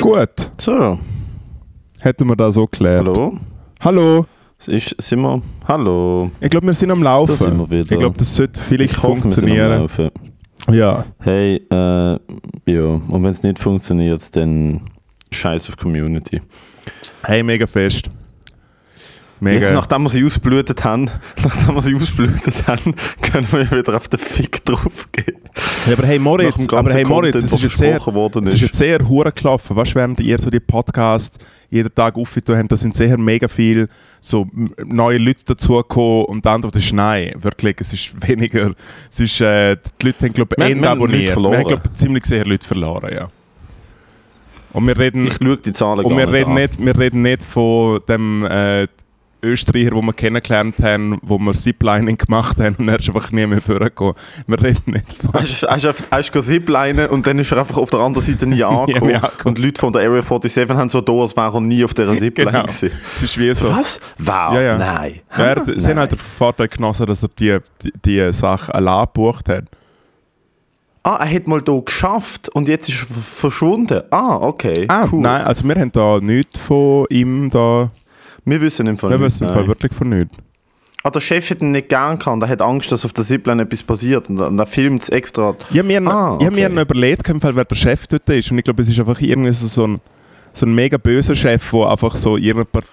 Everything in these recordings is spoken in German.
Gut, So, hätten wir das so geklärt. hallo? Hallo. Es Ist, sind wir? Hallo? Ich glaube, wir sind am Laufen. Da sind wir wieder. Ich glaube, das sollte vielleicht Ich hoffe, wir sind am funktionieren. Laufen. Ja. Hey, äh, ja, und wenn es nicht funktioniert, dann scheiß auf Community. Hey, mega fest. Mega. Jetzt, nachdem wir sie ausblutet haben, nachdem wir sie ausblutet haben, können wir ja wieder auf den Fick drauf gehen. Ja, aber hey Moritz, aber hey Moritz, Content, es ist jetzt sehr, es ist jetzt sehr hure gelaufen. Weißt, während ihr so die Podcasts jeden Tag aufgetan habt, da sind sehr mega viele so neue Leute dazugekommen und die Antwort ist nein. Wirklich, es ist weniger. Es ist, äh, die Leute haben, glaube ich, Ende Leute abonniert. Wir haben, glaube ich, ziemlich sehr Leute verloren, ja. Und wir reden, Ich schaue die Zahlen und wir reden, nicht, wir reden nicht von dem äh, Österreicher, den wir kennengelernt haben, wo wir Ziplining gemacht haben und er ist einfach nie mehr vorgekommen. Wir reden nicht von du- hast du Ziplinen und dann ist er einfach auf der anderen Seite nie angekommen. nie angekommen. und Leute von der Area 47 haben so da, als wäre er nie auf dieser Zipline Genau. gewesen. Es ist wie so. Was? Wow, Ja, ja. nein. Er, Hä? sie haben halt den Vorteil genossen, dass er die, die, die Sache allein gebucht hat. Ah, er hat mal hier geschafft und jetzt ist er verschwunden. Ah, okay. cool. Nein, also wir haben da nichts von ihm da. Wir wissen im Fall Wir wissen im. Fall wirklich von nichts. Ah, der Chef hat ihn nicht gern gehabt. Er hat Angst, dass auf der Zipline etwas passiert. Und, er filmt es extra. Ich habe mir, Ah, ich hab mir okay. noch überlegt, im Fall, wer der Chef dort ist. Und ich glaube, es ist einfach irgendwie so ein, so ein mega böser Chef, der einfach so ihre paar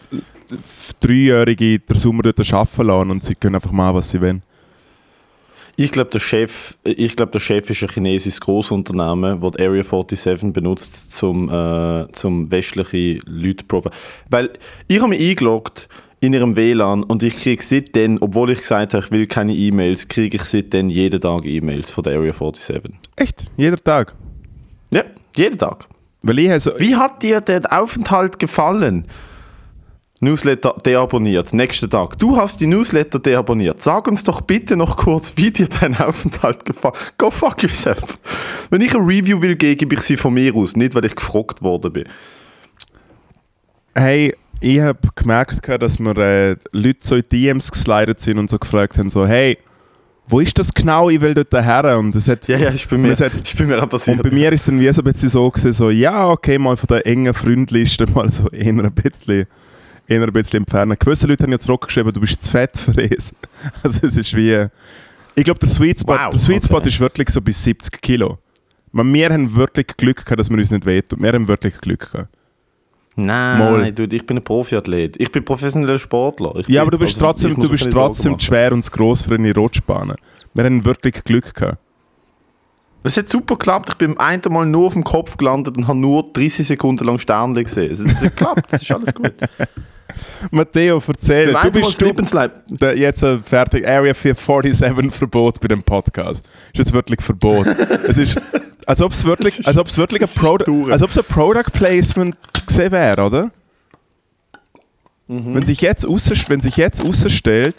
Dreijährige den Sommer dort arbeiten lassen und sie können einfach machen, was sie wollen. Ich glaube, der Chef, ich glaube, der Chef ist ein chinesisches Großunternehmen, das Area 47 benutzt, zum, äh, zum westliche Leute profilen. Weil ich habe mich eingeloggt in ihrem WLAN und ich kriege seitdem, obwohl ich gesagt habe, ich will keine E-Mails, kriege ich seitdem jeden Tag E-Mails von der Area 47. Echt? Jeder Tag. Ja, jeden Tag. Weil ich habe so, Wie hat dir der Aufenthalt gefallen? Newsletter deabonniert, nächsten Tag. Du hast die Newsletter deabonniert. Sag uns doch bitte noch kurz, wie dir dein Aufenthalt gefallen Go fuck yourself. Wenn ich eine Review will gebe ich sie von mir aus, nicht weil ich gefragt worden bin. Hey, ich habe gemerkt, dass mir äh, Leute so in DMs geslidet sind und so gefragt haben, so, hey, wo ist das genau? Ich will dort her. Und es hat, Ja, ja, ist bei mir, hat, ist bei mir auch passiert. und bei mir ist es dann wie so ein bisschen so gewesen, so, ja, okay, mal von der engen Freundliste mal so eher ein bisschen, eher ein bisschen entfernen. Gewisse Leute haben ja zurückgeschrieben, du bist zu fett für es. Also es ist wie, ich glaube, der Sweet Spot, Wow, der Sweet Spot okay. ist wirklich so bis 70 Kilo. Man, wir haben wirklich Glück gehabt, dass wir uns nicht wehtun. Wir haben wirklich Glück gehabt. Nein, Mal. dude, ich bin ein Profiathlet. Ich bin professioneller Sportler. Ich Ja, aber du bist also, trotzdem, du bist trotzdem zu schwer und zu gross für eine Rutschbahn. Wir haben wirklich Glück gehabt. Es hat super geklappt. Ich bin einen Mal nur auf dem Kopf gelandet und habe nur 30 Sekunden lang Sterne gesehen. Es es hat geklappt, es ist alles gut. Matteo, erzähl, du bist du, jetzt äh, fertig. Area 447 Verbot bei dem Podcast. Ist jetzt wirklich Verbot. es ist, als ob es wirklich, als ob es wirklich ein, Produ als ob es ein Product Placement gesehen wäre, oder? Mhm. Wenn sich jetzt raus- wenn sich jetzt rausstellt,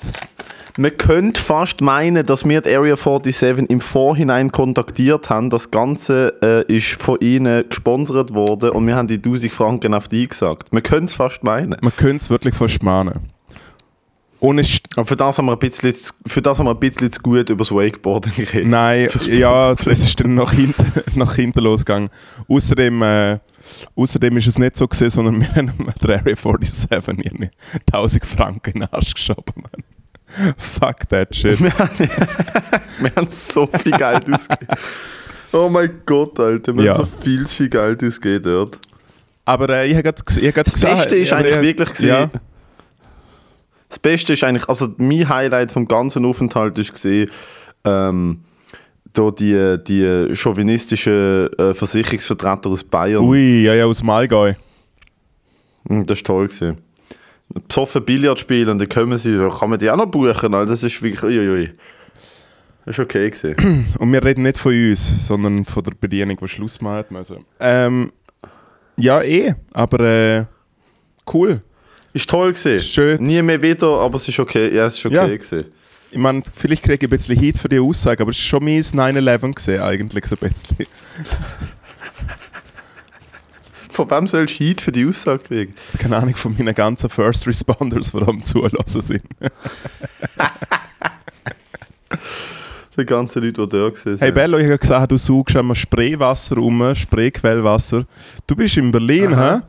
Man könnte fast meinen, dass wir die Area 47 im Vorhinein kontaktiert haben. Das Ganze äh, ist von ihnen gesponsert worden und wir haben die 1000 Franken auf die gesagt. Man könnte es fast meinen. man könnte es wirklich fast mahnen. Ohne St Aber für das haben wir ein bisschen, zu- für das haben wir ein bisschen zu gut über das Wakeboarding geredet. Nein, ja, es ist dann nach hinten, nach hinten losgegangen. Außerdem, äh, außerdem ist es nicht so gesehen, sondern wir haben der Area 47 irgendwie 1000 Franken in den Arsch geschoben. Mann. Fuck that shit. Wir haben, wir haben so viel Geld ausgegeben. Oh mein Gott, Alter. Wir Ja. haben so viel, viel Geld ausgegeben dort. Aber äh, ich habe gerade ges- ich hab grad Das gesagt... Beste ist eigentlich ich- wirklich gewesen, Ja, Das Beste ist eigentlich, also mein Highlight vom ganzen Aufenthalt ist gesehen, ähm, da die, die chauvinistischen äh, Versicherungsvertreter aus Bayern. ui, ja, ja, aus dem Allgäu. Mm, Das war toll. Gewesen. Besoffen Billard spielen und dann kommen sie, da kann man die auch noch buchen. Alter. Das ist wirklich, uiuiui. Das war okay. Gewesen. Und wir reden nicht von uns, sondern von der Bedienung, die Schluss macht. Also. Ähm, ja, eh, aber äh, cool. Ist toll gewesen. Schön. Nie mehr wieder, aber es ist okay. Ja, es ist okay Ja. gewesen. Ich meine, vielleicht kriege ich ein bisschen Heat für die Aussage, aber es war schon mein 9-11 gesehen, eigentlich so ein bisschen. Von wem sollst du Heat für die Aussage kriegen? Keine Ahnung, von meinen ganzen First Responders, die am Zulassen sind. Die ganzen Leute, die da waren. Hey Bello, ich habe gesagt, du saugst einmal Spreewasser um, Spreequellwasser. Du bist in Berlin, hä?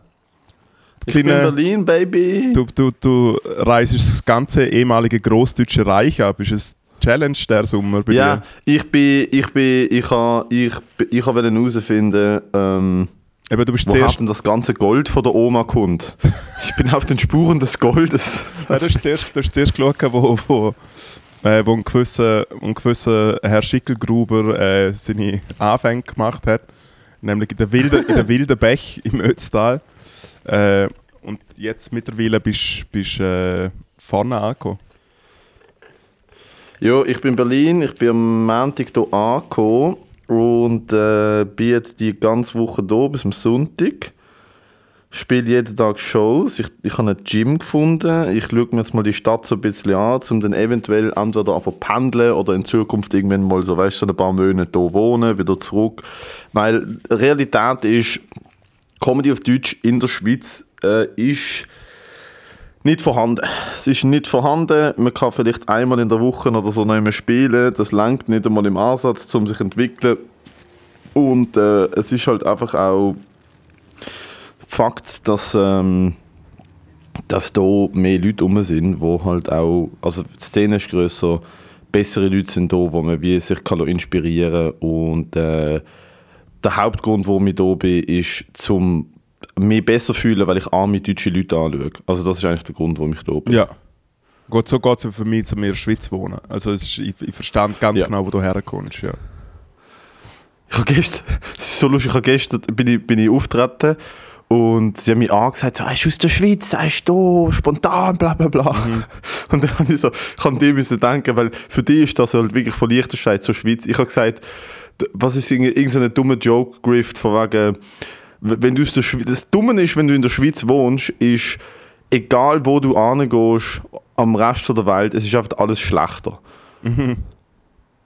Ich bin in Berlin, Baby. Du, du, du reist das ganze ehemalige Großdeutsche Reich ab. Ist es Challenge der Sommer bei ja, dir? ich bin, ich bin, ich habe, ich, ich habe herausfinden, ähm, Eben, du bist woher zuerst, denn das ganze Gold von der Oma kommt. Ich bin auf den Spuren des Goldes. ja, du hast zuerst, du hast zuerst geschaut, wo, wo, äh, wo ein gewisser, ein gewisser Herr Schickelgruber äh, seine Anfänge gemacht hat. Nämlich in der wilden, in der wilden Bech im Ötztal. Äh, und jetzt mittlerweile bist du äh, vorne angekommen. Ja, ich bin in Berlin, ich bin am Montag hier angekommen und äh, bin jetzt die ganze Woche hier bis am Sonntag. Spiele jeden Tag Shows. Ich, ich habe ein Gym gefunden. Ich schaue mir jetzt mal die Stadt so ein bisschen an, um dann eventuell entweder einfach pendeln oder in Zukunft irgendwann mal so, weißt du, ein paar Monate hier wohnen, wieder zurück. Weil Realität ist, Comedy auf Deutsch in der Schweiz äh, ist nicht vorhanden. Es ist nicht vorhanden. Man kann vielleicht einmal in der Woche oder so noch mal spielen. Das langt nicht einmal im Ansatz, um sich zu entwickeln. Und äh, es ist halt einfach auch Fakt, dass, ähm, dass da mehr Leute rum sind, wo halt auch, also die Szene ist grösser, bessere Leute sind da, wo man wie sich kann inspirieren kann. Und äh, der Hauptgrund, warum ich hier bin, ist, zum mich besser fühlen, weil ich arme deutsche Leute anschaue. Also das ist eigentlich der Grund, warum ich hier bin. Ja. Gut, so geht es für mich, zu mir in der Schweiz wohnen. Also ist, ich, ich verstand ganz Ja. genau, wo du herkommst. Ja. Ich habe gestern, es ist so lustig, ich habe gestern bin ich, bin ich auftreten und sie haben mich angesagt, so, «Ah, ist aus der Schweiz, er ist da, spontan, bla bla bla. Und dann habe ich so, ich an die müssen denken, weil für die ist das halt wirklich von Liechtenstein zur Schweiz. Ich habe gesagt, was ist irgendein dummer Joke-Grift von wegen, wenn du aus der Schweiz, das Dumme ist, wenn du in der Schweiz wohnst, ist, egal wo du hingehst, am Rest der Welt, es ist einfach alles schlechter.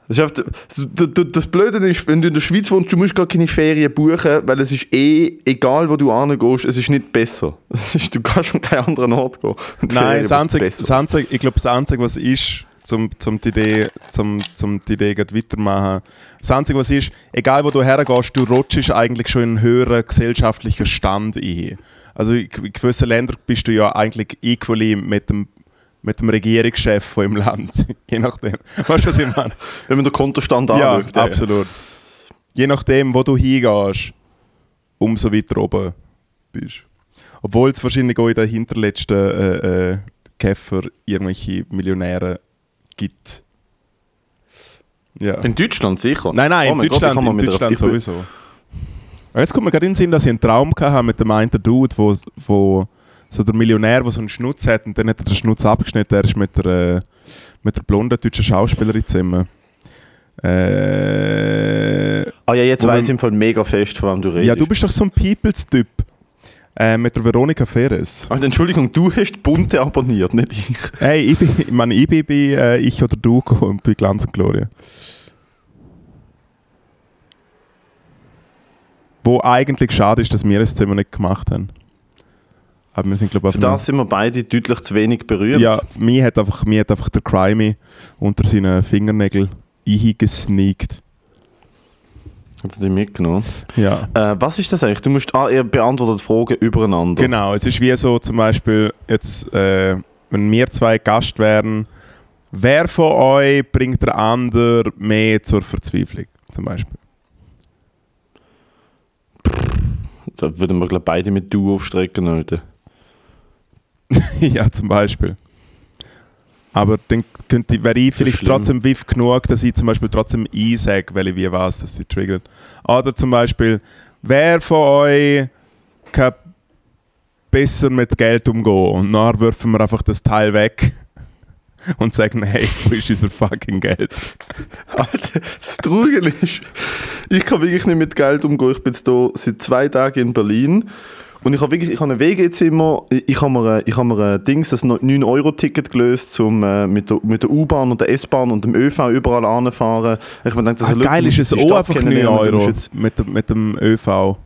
Das, ist einfach, das, das, das Blöde ist, wenn du in der Schweiz wohnst, du musst gar keine Ferien buchen, weil es ist eh, egal wo du hingehst, es ist nicht besser. Ist, du kannst an keinen anderen Ort gehen. Nein, Ferien das das Einzige, ich glaube, das Einzige, was ist, zum, zum die Idee, zum, zum die Idee weitermachen, das Einzige, was ist, egal wo du hergehst, du rutschst eigentlich schon in einen höheren gesellschaftlichen Stand ein. Also in gewissen Ländern bist du ja eigentlich equally mit dem, mit dem Regierungschef von dem Land. Je nachdem. Weißt du, was ich meine? Wenn man den Kontostand Ja, anschaut. absolut. Je nachdem, wo du hingehst, umso weiter oben bist. Obwohl es wahrscheinlich auch in den hinterletzten äh, äh, Käfer irgendwelche Millionäre gibt. Ja. In Deutschland sicher. Nein, nein, Oh in Gott, Deutschland, mal in Deutschland sowieso. Jetzt kommt mir gerade in den Sinn, dass ich einen Traum hatte mit dem einen Dude, wo, wo so der Millionär, der so einen Schnutz hat und dann hat er den Schnutz abgeschnitten, er ist mit der, mit der blonden deutschen Schauspielerin zusammen. Äh, Ah ja, jetzt weiß ich im Fall mega fest, von wem du redest. ja, du bist doch so ein Peoples-Typ. Äh, mit der Veronika Ferres. Ah, Entschuldigung, du hast Bunte abonniert, nicht ich. Hey, ich, bin, ich, meine, ich bin bei äh, Ich oder Du gekommen, bei Glanz und Gloria. Wo eigentlich schade ist, dass wir es zusammen nicht gemacht haben. Aber wir sind, glaube ich, Für das sind wir beide deutlich zu wenig berührt. Ja, mir hat einfach, mir hat einfach der Crimey unter seinen Fingernägeln eingesneakt. Hat er dich mitgenommen? Ja. Äh, was ist das eigentlich? Du musst, ah, ihr beantwortet Fragen übereinander. Genau, es ist wie so zum Beispiel, jetzt, äh, wenn wir zwei Gast wären, wer von euch bringt der andere mehr zur Verzweiflung? Zum Beispiel. Da würden wir, glaube beide mit Du aufstrecken, Alter. ja, zum Beispiel. Aber dann könnte, wäre ich vielleicht schlimm. trotzdem wiff genug, dass ich zum Beispiel trotzdem I sage, weil ich wie weiß, dass sie triggert. Oder zum Beispiel, wer von euch kann besser mit Geld umgehen? Und nachher werfen wir einfach das Teil weg und sagen, hey, wo ist unser fucking Geld? Alter, das Traurige ist, ich kann wirklich nicht mit Geld umgehen. Ich bin jetzt hier seit zwei Tagen in Berlin und ich habe wirklich, ich habe ein WG-Zimmer, ich ich habe mir, ein- ich habe mir ein Dings, das 9-Euro-Ticket gelöst, um äh, mit der, mit der U-Bahn und der S-Bahn und dem ÖV überall anfahren. Ich mir gedacht, das Ah, geil ist es auch einfach 9 kennenlernen, du musst Euro mit, dem- mit dem ÖV.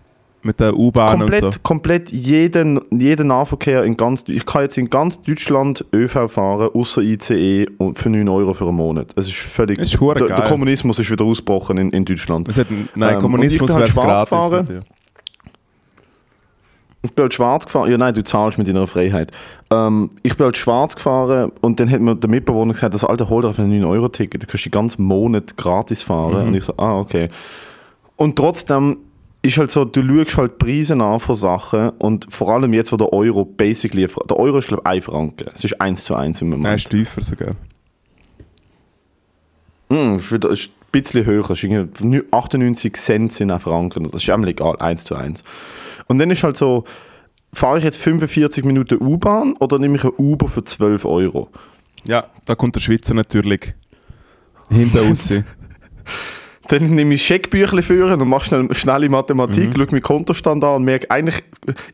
Mit der U-Bahn und komplett, so. komplett jeden, jeden Nahverkehr in ganz Ich kann jetzt in ganz Deutschland ÖV fahren, außer ICE und für 9 Euro für einen Monat. Es ist völlig. Ist der, der. Kommunismus ist wieder ausgebrochen in, in Deutschland. Hat, nein, Ähm, Kommunismus wäre halt gratis. mit. Ich bin halt schwarz gefahren. Ja, nein, du zahlst mit deiner Freiheit. Ähm, ich bin halt schwarz gefahren und dann hat mir der Mitbewohner gesagt, das alte hol dir auf ein 9-Euro-Ticket, da kannst du den ganzen Monat gratis fahren. Und ich so, ah, okay. Und trotzdem ist halt so, du schaust halt Preise an von Sachen und vor allem jetzt, wo der Euro basically, der Euro ist glaube ich 1 Franken. Es ist 1 zu 1 im Moment. Nein, ist tiefer sogar. Mm, ist, wieder, ist ein bisschen höher. Ist irgendwie 98 Cent sind auch Franken. Das ist einmal egal, 1 zu 1. Und dann ist halt so, fahre ich jetzt 45 Minuten U-Bahn oder nehme ich ein Uber für 12 Euro? Ja, da kommt der Schweizer natürlich hinten raus. Dann nehme ich Scheckbüchle führen und mache schnell, schnelle Mathematik, schaue meinen Kontostand an und merke, eigentlich,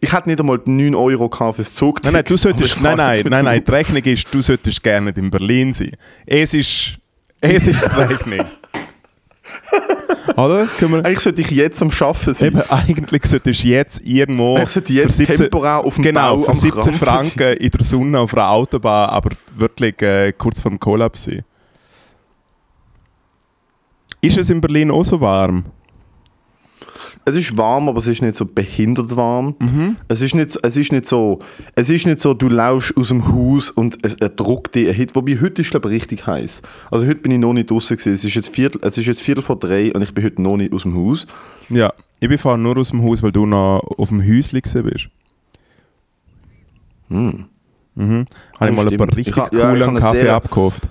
ich hätte nicht einmal 9 Euro gehabt fürs Zug. Nein, nein, du solltest, nein, nein, nein, nein, die nein. Rechnung ist, du solltest gerne nicht in Berlin sein. Es ist, es ist die Rechnung. Oder? Eigentlich sollte ich jetzt am Arbeiten sein. eben, eigentlich solltest du jetzt irgendwo Ich sollte jetzt für 17 temporär auf dem genau, Bau für am 17 Krampfen Franken in der Sonne auf einer Autobahn, aber wirklich äh, kurz vor dem Kollaps sein. Ist es in Berlin auch so warm? Es ist warm, aber es ist nicht so behindert warm. Es, ist nicht, es, ist nicht so, es ist nicht so, du laufst aus dem Haus und es, er druckt dich Hit. Wobei heute ist glaube ich richtig heiß. Also heute bin ich noch nicht draußen gewesen. Es ist jetzt Viertel, es ist jetzt Viertel vor drei und ich bin heute noch nicht aus dem Haus. Ja, ich bin vorhin nur aus dem Haus, weil du noch auf dem Häuschen bist. Hm. Mhm. Habe ich mal ein paar richtig Ich ha- ja, ich coolen habe eine Kaffee abgekauft.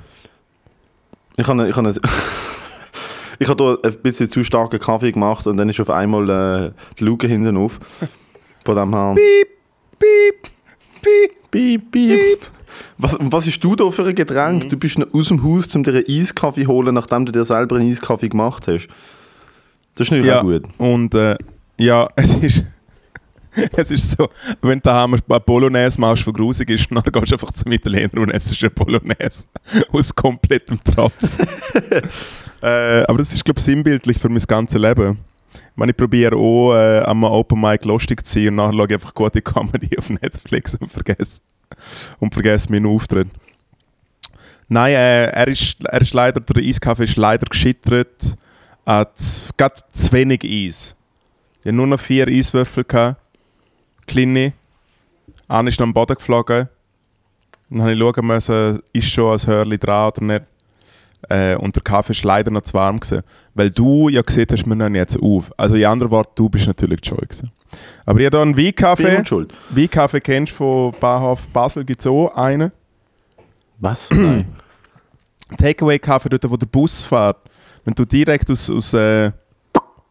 Ich habe ich habe ich habe hier ein bisschen zu starken Kaffee gemacht und dann ist auf einmal äh, die Luke hinten auf. Von dem her. Piep, piep, piep. Piep, piep. Was, was ist du da für ein Getränk? Du bist noch aus dem Haus, um dir einen Eiskaffee zu holen, nachdem du dir selber einen Eiskaffee gemacht hast. Das ist natürlich Ja, auch gut. und äh, ja, es ist, es ist so, wenn du daheim eine Bolognese machst, die grusig ist, dann gehst du einfach zum Italiener und essst eine Bolognese. Aus komplettem Trotz. äh, aber das ist, glaube ich, sinnbildlich für mein ganzes Leben. Ich, meine, ich probiere auch äh, am Open Mic lustig zu sein und nachher schaue ich einfach gute Comedy auf Netflix und vergesse, und vergesse meinen Auftritt. Nein, äh, er, ist, er ist leider, der Eiskaffee ist leider gescheitert an zu, gerade zu wenig Eis. Ich hatte nur noch vier Eiswürfel, gehabt, kleine. Einer ist noch am Boden geflogen. Dann habe ich schauen müssen, ist schon ein Hörli dran oder nicht. Äh, und der Kaffee war leider noch zu warm. Gewesen, weil du ja gesehen hast, wir nehmen jetzt auf. Also in anderen Worten, du bist natürlich die Schuld. Gewesen. Aber ich habe hier einen Weinkaffee. Weinkaffee kennst du von Bahnhof Basel, gibt es auch einen. Was? Nein. Takeaway-Kaffee, dort wo der Bus fährt. Wenn du direkt aus... aus äh,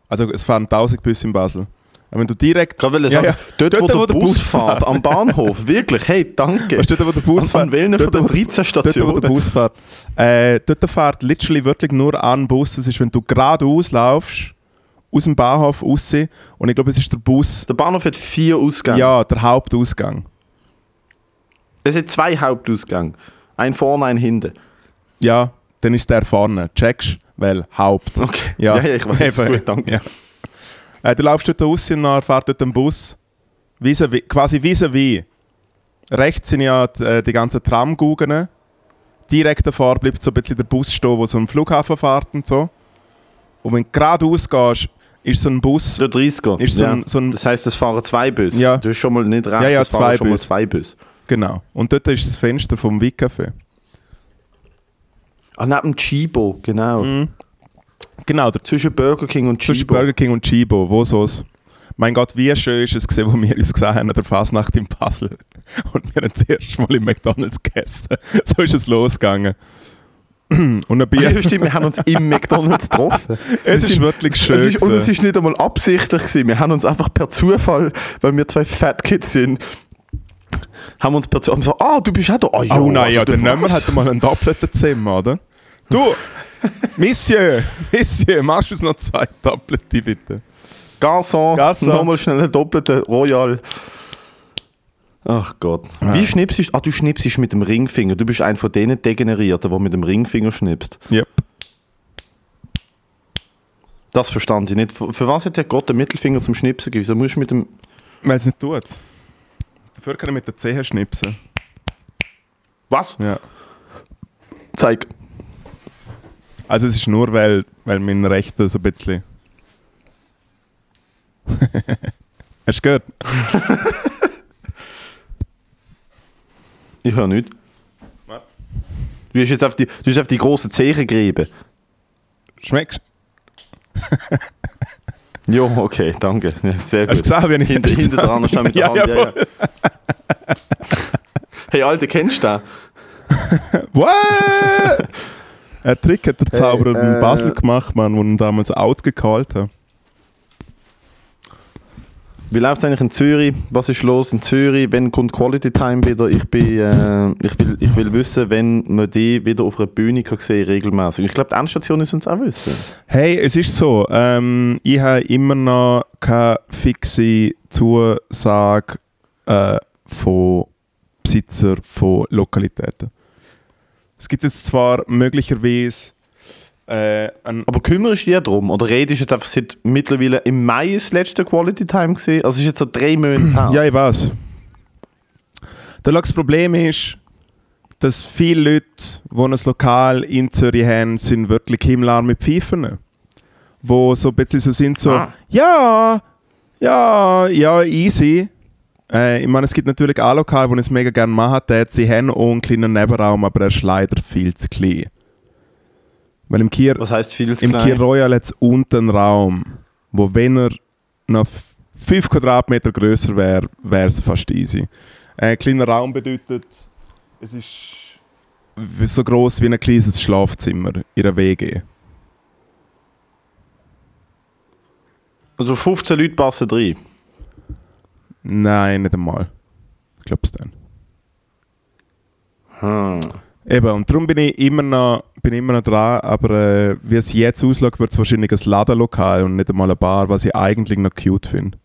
also es fahren 1000 Busse in Basel. Wenn du direkt... Ich Ja, sagen, ja. dort, wo, der Bus fährt, am Bahnhof, wirklich, hey, danke. Weißt du, dort, wo der Bus fährt? an welchen von dort, den wo- 13 Dort, wo Stationen? der Bus fährt. Äh, dort fährt literally wirklich nur ein Bus. Das ist, wenn du geradeaus laufst, aus dem Bahnhof raus. Und ich glaube, es ist der Bus... Der Bahnhof hat vier Ausgänge. Ja, der Hauptausgang. Es hat zwei Hauptausgänge. Ein vorne, ein hinten. Ja, dann ist der vorne. Checkst? Weil Haupt. Okay. Ja, Ja, ja, ich weiß. eben, Gut, danke. Ja. Äh, du laufst dort raus und dann fährt dort ein Bus. vis quasi vis-à-vis. Rechts sind ja die, äh, die ganzen Tramgugen. Direkt davor bleibt so ein bisschen der Bus stehen, wo so ein Flughafen fährt und so. Und wenn du geradeaus gehst, ist so ein Bus. Der 30er. Ist so ja. ein- so ein- das heisst, es fahren zwei Busse. Ja. Du hast schon mal nicht recht, Ja, ja, es fahren zwei schon mal zwei Busse. Genau. Und dort ist das Fenster vom Wickafe. Ah, neben Chibo, genau. Mhm. Genau, Zwischen Burger King und zwischen Chibo. Burger King und Chibo, wo so's? Mein Gott, wie schön ist es gesehen, wo wir uns gesehen haben an der Fasnacht in Basel. Und wir haben das erste Mal im McDonalds gegessen. So ist es losgegangen. Und ein Ah, Bier. ja, stimmt, wir haben uns im McDonalds getroffen. es Wir ist sind- wirklich schön. Es ist, und es ist nicht einmal absichtlich gewesen. Wir haben uns einfach per Zufall, weil wir zwei Fat Kids sind, haben uns per Zufall so, ah, du bist auch da. Ah, ja, oh nein, also ja, du der Nömer was? hat mal einen doppelten Zimmer, oder? Du, Monsieur, Monsieur, machst du uns noch zwei doppelte, bitte? Garçon, Garçon. nochmal schnell einen doppelten Royal. Ach Gott. Wie schnipst du? Ah, du schnipst mit dem Ringfinger. Du bist ein von denen Degenerierten, der mit dem Ringfinger schnipst. Yep. Das verstand ich nicht. Für, was hat der Gott den Mittelfinger zum Schnipsen gegeben? Wieso musst du mit dem... Weil es nicht tut. Dafür kann ich mit der Zehe schnipsen. Was? Ja. Zeig. Also es ist nur, weil, weil mein Rechter so ein bisschen... Hast du gehört? Ich höre nicht. Was? Du hast jetzt auf die, du hast auf die grossen Zeche gegeben. Schmeckst Jo, okay, danke. Sehr Hast du gut. gesehen, wie ich Hinter, hinter dran steht mit der Ja, Hand. Ja, ja. Hey, Alter, kennst du den? What? Ein Trick hat der Zauberer Hey, in äh, Basel gemacht, man, wo ihn damals out gecallt hat. Wie läuft es eigentlich in Zürich? Was ist los in Zürich? Wann kommt Quality Time wieder? Ich, bin, äh, ich, will, ich will wissen, wenn man die wieder auf einer Bühne kann sehen regelmäßig. Ich glaube, die Endstation ist uns auch wissen. Hey, es ist so, ähm, ich habe immer noch keine fixe Zusage äh, von Besitzer von Lokalitäten. Es gibt jetzt zwar möglicherweise äh, Aber kümmerst du dich darum? Oder redest du jetzt einfach seit mittlerweile im Mai ist das letzte Quality Time gesehen? Also es ist jetzt so drei Monate her. Ja, ich weiß. Das Problem ist, dass viele Leute, die ein Lokal in Zürich haben, sind wirklich himmelarme Pfeifen. Wo so ein bisschen so sind, so, Ah. ja, ja, ja, easy. Äh, ich meine, es gibt natürlich auch Lokale, die es mega gerne machen. Sie haben auch einen kleinen Nebenraum, aber er ist leider viel zu klein. Weil im Kier, Was heißt viel zu im klein? Kier Royal hat es unten einen Raum, wo wenn er noch 5 Quadratmeter größer wäre, wäre es fast easy. Ein kleiner Raum bedeutet, es ist so groß wie ein kleines Schlafzimmer in einer WG. Also 15 Leute passen rein. Nein, nicht einmal. Ich glaube es dann. Hm. Eben, und darum bin ich immer noch, bin immer noch dran, aber äh, wie es jetzt aussieht, wird es wahrscheinlich ein Ladenlokal und nicht einmal eine Bar, was ich eigentlich noch cute finde.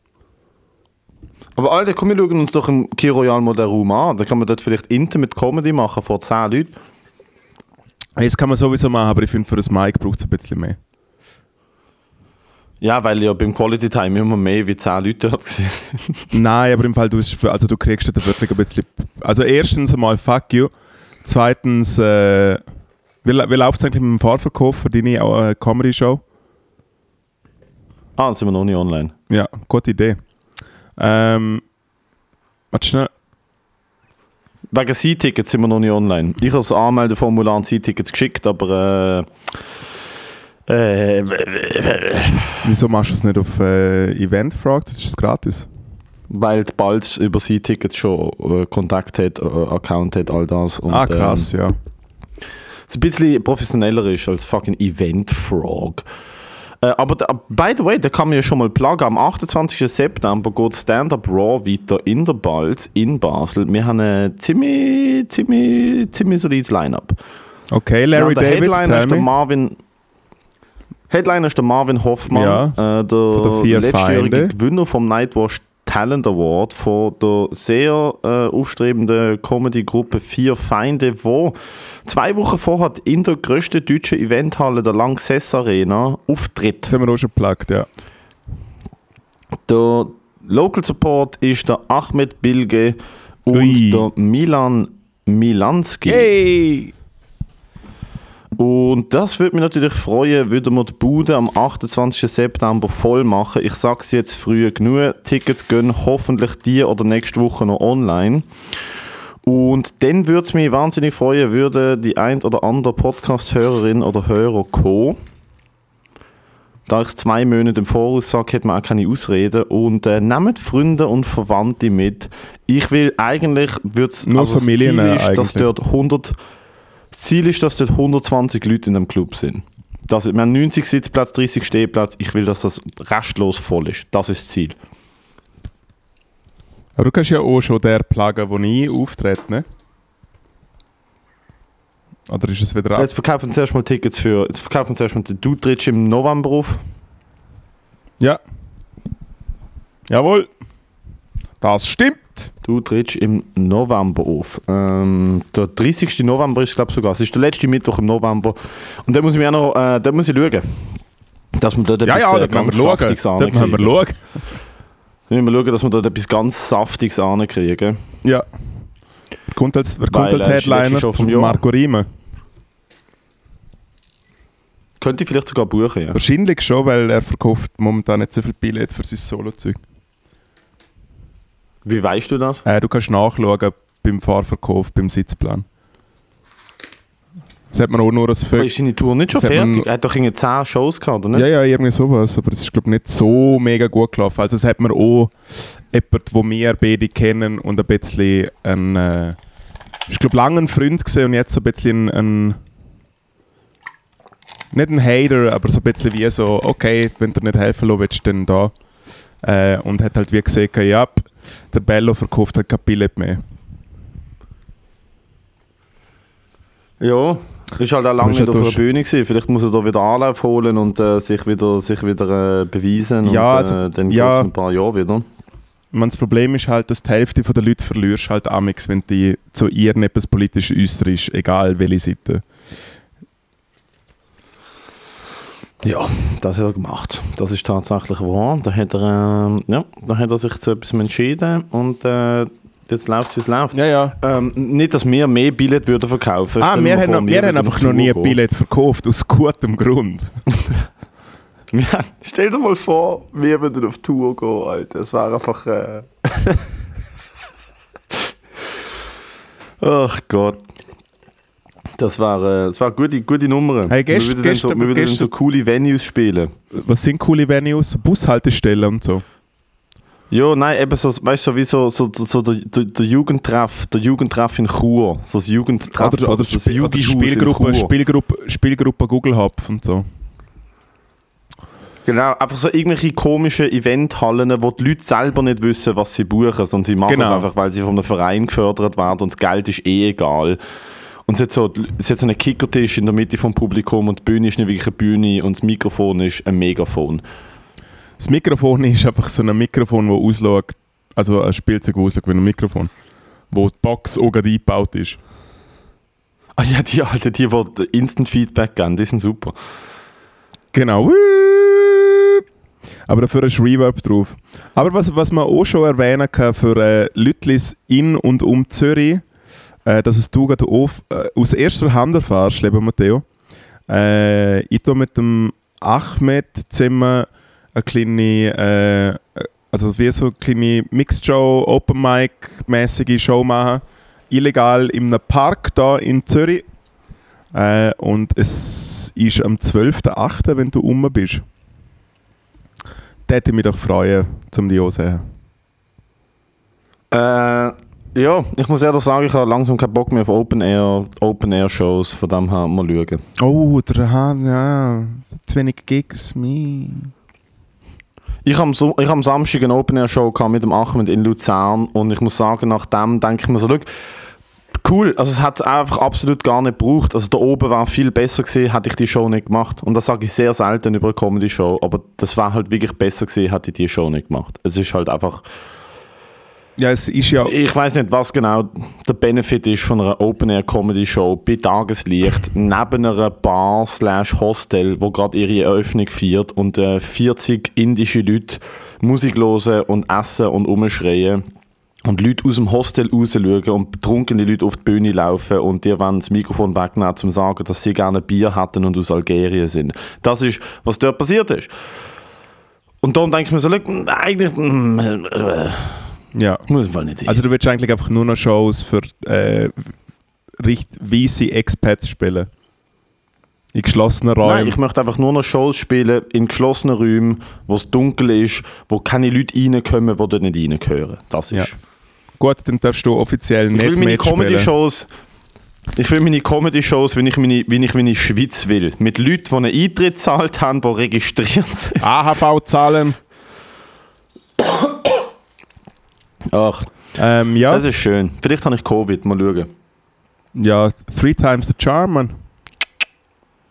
Aber Alter, komm, wir schauen uns doch im Key Royal mal den Raum an. Da kann man dort vielleicht Intimate Comedy machen vor 10 Leuten. Das kann man sowieso machen, aber ich finde, für das Mic braucht es ein bisschen mehr. Ja, weil ja beim Quality Time immer mehr wie 10 Leute dort waren. Nein, aber im Fall, du, hast- also du kriegst da wirklich ein bisschen. Also, erstens einmal, fuck you. Zweitens, äh, wie, wie läuft es eigentlich mit dem Fahrverkauf für deine äh, Comedy-Show? ah, dann sind wir noch nicht online. Ja, gute Idee. Ähm, warte schnell. Wegen C-Tickets sind wir noch nicht online. Ich habe das Anmeldeformular an C-Tickets geschickt, aber äh, äh, Wieso machst du es nicht auf äh, Eventfrage? Das ist gratis. weil die Balz über C-Tickets schon äh, Kontakt hat, äh, Account hat, all das. Und, ah, krass, ja. Ähm, es ein bisschen professioneller ist als fucking Event-Frog. Äh, aber da, by the way, da kann man ja schon mal pluggen. Am 28. September geht Stand-Up Raw weiter in der Balz in Basel. Wir haben ein ziemlich, ziemlich, ziemlich solides Line-Up. Okay, Larry ja, der David, Headliner tell ist der me. Marvin. Headliner ist der Marvin Hoffmann, Ja, äh, der, der letztjährige Feinde. Gewinner vom Nightwash Talent Award von der sehr äh, aufstrebenden Comedy-Gruppe Vier Feinde, wo zwei Wochen vorher in der grössten deutschen Eventhalle der Lanxess Arena auftritt. Das haben wir auch schon geplagt, ja. Der Local Support ist der Ahmed Bilge und Ui. der Milan Milanski. Hey! Und das würde mich natürlich freuen, würden wir die Bude am 28. September voll machen. Ich sage es jetzt früh genug. Tickets gehen hoffentlich die oder nächste Woche noch online. Und dann würde es mich wahnsinnig freuen, würde die ein oder andere Podcast-Hörerin oder Hörer kommen. Da ich es zwei Monate im Voraus sage, hat man auch keine Ausreden. Und äh, nehmt Freunde und Verwandte mit. Ich will eigentlich, wird's, Nur das Familien, Ziel äh, ist, dass eigentlich. dort 100, das Ziel ist, dass dort 120 Leute in dem Club sind. Das, wir haben 90 Sitzplätze, 30 Stehplätze. Ich will, dass das restlos voll ist. Das ist das Ziel. Aber du kannst ja auch schon der pluggen, wo ich auftrete, ne? Oder ist es wieder ab? Jetzt verkaufen wir zuerst mal Tickets für. Jetzt verkaufen wir zuerst mal. Du trittst im November auf. Ja. Jawohl. Das stimmt. Du trittst im November auf. Ähm, der 30. November ist, glaube ich, sogar. Es ist der letzte Mittwoch im November. Und dann muss ich mir auch noch. Äh, dann muss ich schauen. Dass wir dort Ja, etwas ja, äh, da können wir ganz. Saftiges Da können wir ankriegen. schauen. Wir müssen schauen, dass wir dort etwas ganz Saftiges ankriegen. Ja. Wer kommt als, wer Weil, kommt als äh, Headliner? Vom Von. Marco Riemen? Könnte ich vielleicht sogar buchen, ja. Wahrscheinlich schon, weil er verkauft momentan nicht so viel Billett für sein Solo-Zeug. Wie weißt du das? Äh, du kannst nachschauen beim Fahrverkauf, beim Sitzplan. Das hat man auch nur als Vögel. ist seine Tour nicht schon Das fertig? Er hat doch irgendwie 10 Shows gehabt, oder nicht? Ja, ja, irgendwie sowas. Aber es ist, glaube ich, nicht so mega gut gelaufen. Also, es hat man auch jemand, wo wir beide kennen und ein bisschen ein. Äh, ich glaube, lange ein Freund gesehen und jetzt so ein bisschen ein. Nicht ein Hater, aber so ein bisschen wie so, okay, wenn du nicht helfen willst, dann da. Äh, und hat halt wie gesagt, ja, der Bello verkauft halt kein Billett mehr. Ja, ist halt auch lange nicht halt auf der. Bühne gewesen. Vielleicht muss er da wieder Anlauf holen und äh, sich wieder, sich wieder äh, beweisen. Ja, und, also, äh, dann ja. ein paar Jahre wieder. Das Problem ist halt, dass die Hälfte der Leute verlierst halt amix, wenn die zu irgendetwas politisch äußerst, egal welche Seite. Ja, das hat er gemacht. Das ist tatsächlich wahr. Da hat er, ähm, ja, da hat er sich zu etwas entschieden und äh, jetzt läuft es, wie es läuft. Ja, ja. Ähm, nicht, dass wir mehr Billett würden verkaufen Ah, wir haben, vor, noch, wir haben einfach noch nie ein. Billett verkauft, aus gutem Grund. Ja, stell dir mal vor, wir würden auf Tour gehen, Alter. Es wäre einfach. Äh Ach Gott. Das wäre das wär eine gute, gute Nummer. Hey, gest- wir würden dann so, wir würden so coole Venues spielen. Was sind coole Venues? Bushaltestellen und so. Ja, nein, eben so, weißt du, so wie so, so, so der, der, Jugendtreff, der Jugendtreff in Chur. So das Jugendtreff Oder, oder, das oder Jugendhaus Spielgruppe. Spielgruppe, Spielgruppe Google Hub und so. Genau, einfach so irgendwelche komischen Eventhallen, wo die Leute selber nicht wissen, was sie buchen, sondern sie machen es Genau. einfach, weil sie von einem Verein gefördert werden und das Geld ist eh egal. Und es hat so, es hat so einen Kickertisch in der Mitte vom Publikum und die Bühne ist nicht wirklich eine Bühne und das Mikrofon ist ein Megafon. Das Mikrofon ist einfach so ein Mikrofon, das ausschaut, also ein Spielzeug, das ausschaut wie ein Mikrofon, wo die Box auch gerade eingebaut ist. Ah ja, die Alten, die, die Instant Feedback geben, die sind super. Genau. Aber dafür ist Reverb drauf. Aber was, was man auch schon erwähnen kann für äh, Lütlis in und um Zürich, äh, dass es du gerade auf, äh, aus erster Hand erfährst, lieber Matteo. Äh, ich tue mit dem Ahmed zusammen eine kleine, äh, also wie so eine kleine Mixed Show, Open Mic mäßige Show machen. Illegal in einem Park da in Zürich. Äh, und es ist am 12.08., wenn du um bist. Da hätte ich mich doch freuen, um die zu sehen. Äh, ja, ich muss ehrlich sagen, ich habe langsam keinen Bock mehr auf Open Air, Open Air Shows, von dem her mal schauen. Oh, der hat, ja, zu wenig Gigs, me. Ich habe ich hab am Samstag eine Open Air Show gehabt mit dem Ahmed in Luzern und ich muss sagen, nach dem denke ich mir so, schau, cool, also es hat einfach absolut gar nicht gebraucht. Also da oben war viel besser gewesen, hätte ich die Show nicht gemacht. Und das sage ich sehr selten über eine Comedy Show, aber das war halt wirklich besser gewesen, hätte ich die Show nicht gemacht. Es ist halt einfach, Ja, es ist ja, ich weiß nicht, was genau der Benefit ist von einer Open Air Comedy Show bei Tageslicht neben einer Bar slash Hostel, wo gerade ihre Eröffnung feiert und äh, 40 indische Leute Musik und essen und umschreien und Leute aus dem Hostel rausschauen und betrunkene Leute auf die Bühne laufen und dir wollen das Mikrofon wegnehmen, um zu sagen, dass sie gerne Bier hatten und aus Algerien sind. Das ist, was dort passiert ist. Und darum denke ich mir so, eigentlich mm, äh, ja. muss im Fall nicht sein. Also du willst eigentlich einfach nur noch Shows für äh, weisse Expats spielen. In geschlossenen Räumen. Nein, ich möchte einfach nur noch Shows spielen in geschlossenen Räumen, wo es dunkel ist, wo keine Leute reinkommen, die dort nicht reingehören. Das ist. Ja. Gut, dann darfst du offiziell Ich nicht will meine mitspielen. Comedy-Shows. Ich will meine Comedy-Shows, wie ich meine, wie ich meine Schweiz will. Mit Leuten, die einen Eintritt gezahlt haben, die registriert sind. AHV zahlen. Ach, Ähm, ja, das ist schön. Vielleicht habe ich Covid, mal schauen. ja, three times the charm, man.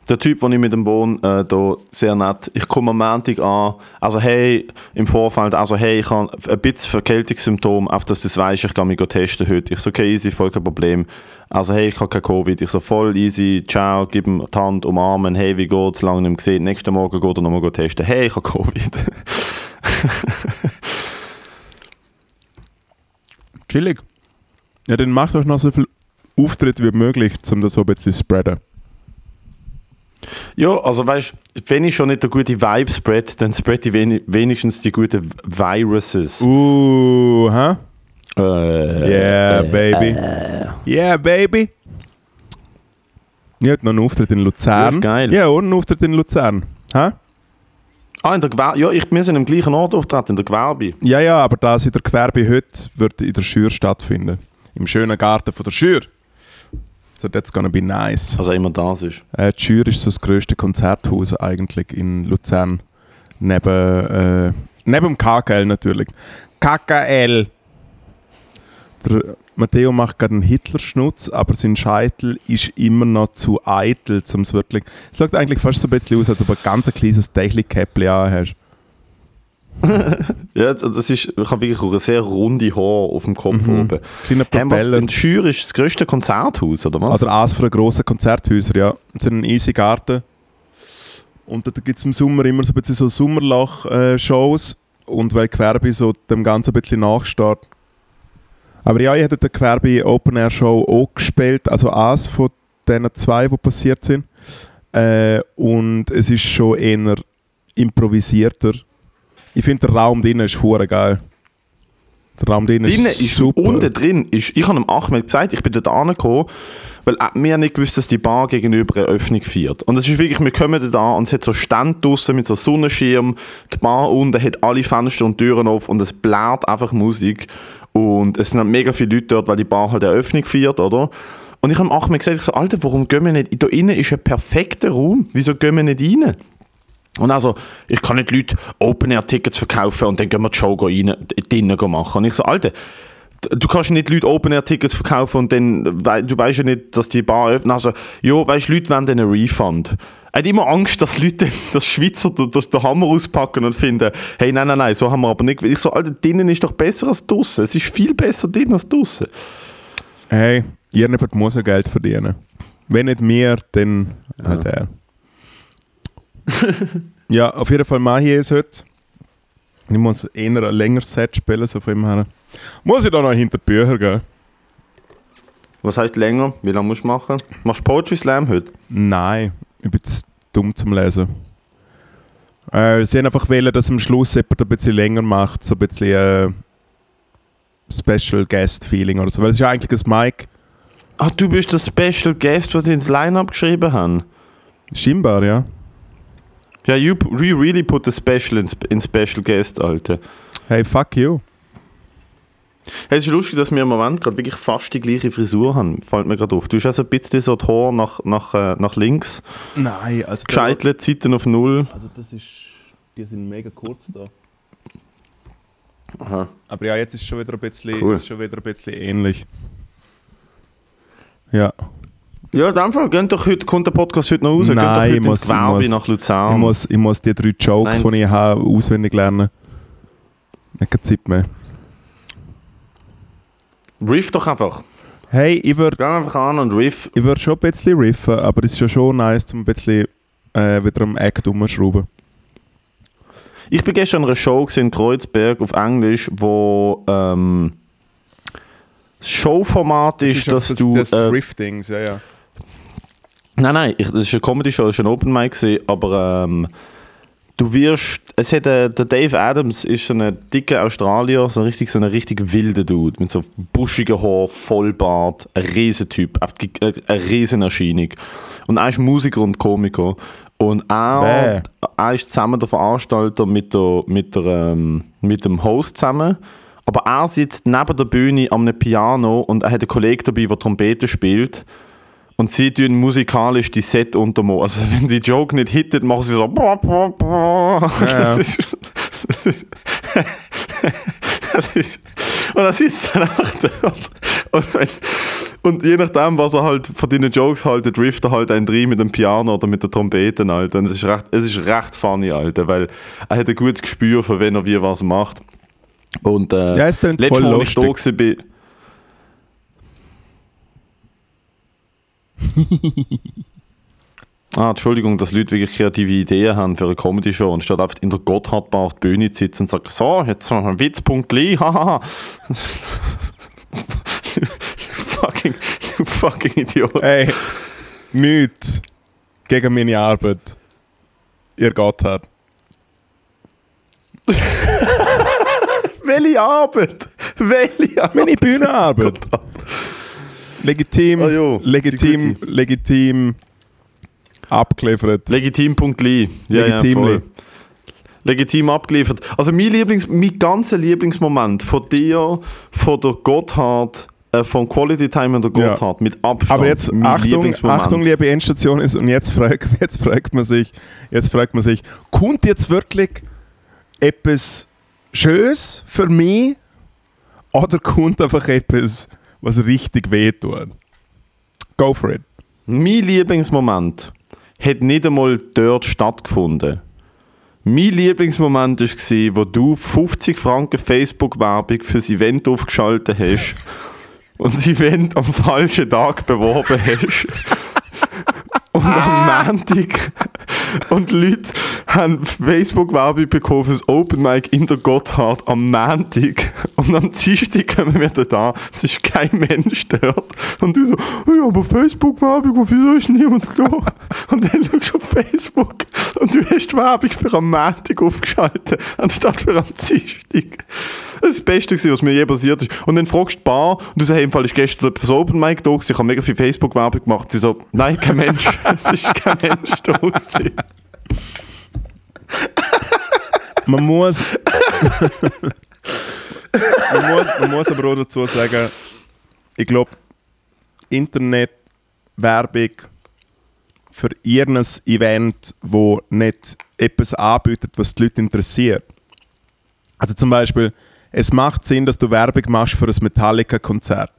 Der Typ, den ich mit dem wohne, äh, da sehr nett. Ich komme am Montag an. Also, hey, im Vorfeld, also, hey, ich habe ein bisschen Verkältungssymptome, auf dass du es weißt, ich kann mich testen heute. Ich so, okay, easy, voll kein Problem. Also, hey, ich habe kein Covid. Ich so, voll easy, ciao, gib ihm die Hand, umarmen, hey, wie geht's, lange nicht gesehen. Nächsten Morgen geht er nochmal testen. Hey, ich habe Covid. Chillig. Ja, dann macht euch noch so viel Auftritt wie möglich, um das so ein bisschen zu spreaden. Ja, also weißt wenn ich schon nicht der gute Vibe spread, dann spread ich wen wenigstens die guten Viruses. Uh, hä? Äh, Yeah, baby. Yeah, baby. Ich hatte noch einen Auftritt in Luzern. Ja, geil. Ja, und einen Auftritt in Luzern. Hä? Ah, in der Gewerbe. Ja, ich, wir sind im gleichen Ort auftreten, in der Gewerbe. Ja, ja, aber das in der Gewerbe heute wird in der Schür stattfinden. Im schönen Garten von der Schür. So, that's gonna be nice. Also immer das ist. Äh, die Schür ist so das grösste Konzerthaus eigentlich in Luzern. Neben, äh, neben dem KKL natürlich. KKL! Der Matteo macht gerade einen Hitlerschnutz, aber sein Scheitel ist immer noch zu eitel, um es wirklich... Es sieht eigentlich fast so ein bisschen aus, als ob du ein ganz kleines Dächli-Käppli hast. Ja, das ist, ich habe wirklich auch eine sehr runde Haar auf dem Kopf Mhm. oben. Kleine Propeller. in Schür ist das grösste Konzerthaus, oder was? Oder eines von den grossen Konzerthäusern, ja. Es ist ein easy Garten. Und da gibt es im Sommer immer so ein bisschen so Sommerloch-Shows. Und weil Gewerbe so dem Ganzen ein bisschen nachsteht. Aber ja, ich hatte der Gewerbe Open Air Show auch gespielt. Also eins von diesen zwei, die passiert sind. Äh, und es ist schon eher improvisierter. Ich finde, der Raum drinnen ist hure geil. Der Raum drinnen ist, ist super. unten drin. Ist, ich habe dem Ahmed gesagt, ich bin dort angekommen, weil wir nicht gewusst, dass die Bar gegenüber eine Öffnung feiert. Und es ist wirklich, wir kommen an und es hat so Stand draussen mit so Sonnenschirm, die Bar unten hat alle Fenster und Türen auf und es blärt einfach Musik. Und es sind halt mega viele Leute dort, weil die Bar halt eine Öffnung feiert, oder? Und ich habe dem Ahmed gesagt, ich so, Alter, warum gehen wir nicht, da innen ist ein perfekter Raum, wieso gehen wir nicht rein? Und also, ich kann nicht Leute Open-Air-Tickets verkaufen und dann gehen wir die Show rein, drinnen machen. Und ich so, Alter, du kannst nicht Leute Open-Air-Tickets verkaufen und dann, du weißt ja nicht, dass die Bar öffnet. Also, ja, weißt du, Leute wollen dann einen Refund. Er hat immer Angst, dass Leute das Schweizer den, Hammer auspacken und finden, hey, nein, nein, nein, so haben wir aber nicht. Ich so, Alter, drinnen ist doch besser als draussen. Es ist viel besser drinnen als draussen. Hey, irgendjemand muss ja Geld verdienen. Wenn nicht wir, dann halt er. ja, auf jeden Fall mache ich es heute. Ich muss eher ein längeres Set spielen, so von ihm her. Muss ich da noch hinter die Bücher gehen? Was heißt länger? Wie lange musst du machen? Machst du Poetry Slam heute? Nein, ich bin zu dumm zum Lesen. Äh, sie haben einfach wollen, dass am Schluss jemand ein bisschen länger macht, so ein bisschen äh, Special Guest Feeling oder so. Weil es ist ja eigentlich ein Mic. Ah, du bist der Special Guest, was sie ins Line-Up geschrieben haben. Scheinbar, ja. Ja, you, you really put the special in, in Special Guest, Alter. Hey, fuck you. Hey, es ist lustig, dass wir im Moment gerade wirklich fast die gleiche Frisur haben. Fällt mir gerade auf. Du hast also ein bisschen so die Haare nach, nach, äh, nach links. Nein, also Gescheitelt, Zeiten auf Null. Also das ist, die sind mega kurz da. Aha. Aber ja, jetzt ist schon wieder ein bisschen, Cool. schon wieder ein bisschen ähnlich. Ja, Ja, in dem Fall, geht doch heute, kommt der Podcast heute noch raus. Nein, ich muss- ich muss- nach Luzern. ich, muss, ich muss die drei Jokes, Nein. die ich habe, auswendig lernen. Ich habe keine Zeit mehr. Riff doch einfach. Hey, ich würde Geh einfach an und riff. ich würd schon ein bisschen riffen, aber es ist ja schon nice, um ein bisschen äh, wieder am Act umzuschrauben. Ich bin gestern an einer Show in Kreuzberg auf Englisch, wo ähm, das Showformat ist, dass das, du... Das äh, Riff-Dings, ja, ja. Nein, nein, ich, das ist eine Comedy-Show, das ist ein Open Mic, aber ähm, du wirst, es hat, äh, der Dave Adams ist so ein dicker Australier, so ein richtig, so ein richtig wilder Dude, mit so buschigen Haar, Vollbart, ein Riesentyp, äh, eine Riesenerscheinung. Und er ist Musiker und Komiker. Und er, er ist zusammen der Veranstalter mit, der, mit, der, ähm, mit dem Host zusammen. Aber er sitzt neben der Bühne am einem Piano und er hat einen Kollegen dabei, der Trompete spielt. Und sie tun musikalisch die Set untermalen. Also wenn die Joke nicht hittet, machen sie so. Ja. Das ist, das ist, das ist, und dann sitzt er einfach dort. Und, wenn, Und je nachdem, was er halt von deinen Jokes halt, trifft er halt einen drin mit dem Piano oder mit der Trompete, Alter. Und es ist recht, es ist recht funny, Alter, weil er hat ein gutes Gespür für wen er wie was macht. Und äh, Ja, letztes Mal, als ich da lustig. gewesen bin, Ah, Entschuldigung, dass Leute wirklich kreative Ideen haben für eine Comedy-Show und statt einfach in der Gotthardbar auf die Bühne zu sitzen und sagen, so, jetzt noch ein Witzpunkt, hahaha. fucking, du fucking Idiot. Ey, nichts gegen meine Arbeit. Ihr Gott hat. Welche Arbeit? Welche Arbeit? Meine Bühnenarbeit. Legitim, die legitim, legitim abgeliefert. Legitim.li. Ja, Legitimli. Ja. Legitim abgeliefert. Also mein, Lieblings, mein ganzer Lieblingsmoment von dir, von der Gotthard, äh, von Quality Time und der Ja. Gotthard mit Abstand. Aber jetzt Achtung. Achtung, liebe Endstation ist und jetzt fragt, jetzt fragt man sich, jetzt fragt man sich, kommt jetzt wirklich etwas Schönes für mich oder kommt einfach etwas, was richtig wehtut? Go for it. Mein Lieblingsmoment hat nicht einmal dort stattgefunden. Mein Lieblingsmoment war, wo du 50 Franken Facebook-Werbung für das Event aufgeschaltet hast und das Event am falschen Tag beworben hast. und am Montag und Leute haben Facebook-Werbung bekommen für das Open Mic in der Gotthard am Montag. Und am Dienstag kommen wir da, es ist kein Mensch dort. Und du so, ja, aber Facebook-Werbung, wieso ist niemand da? Und dann schaust du auf Facebook. Und du hast die Werbung für am Montag aufgeschaltet, anstatt für am Dienstag. Das war das Beste, gewesen, was mir je passiert ist. Und dann fragst du die Bar und du sagst, hey, im Fall ist gestern das Open Mic da gewesen, ich habe mega viel Facebook-Werbung gemacht. Sie so, nein, kein Mensch, es ist kein Mensch da gewesen. Man muss, man muss, man muss aber auch dazu sagen, ich glaube, Internetwerbung für irgendein Event, wo nicht etwas anbietet, was die Leute interessiert. Also zum Beispiel, es macht Sinn, dass du Werbung machst für ein Metallica-Konzert.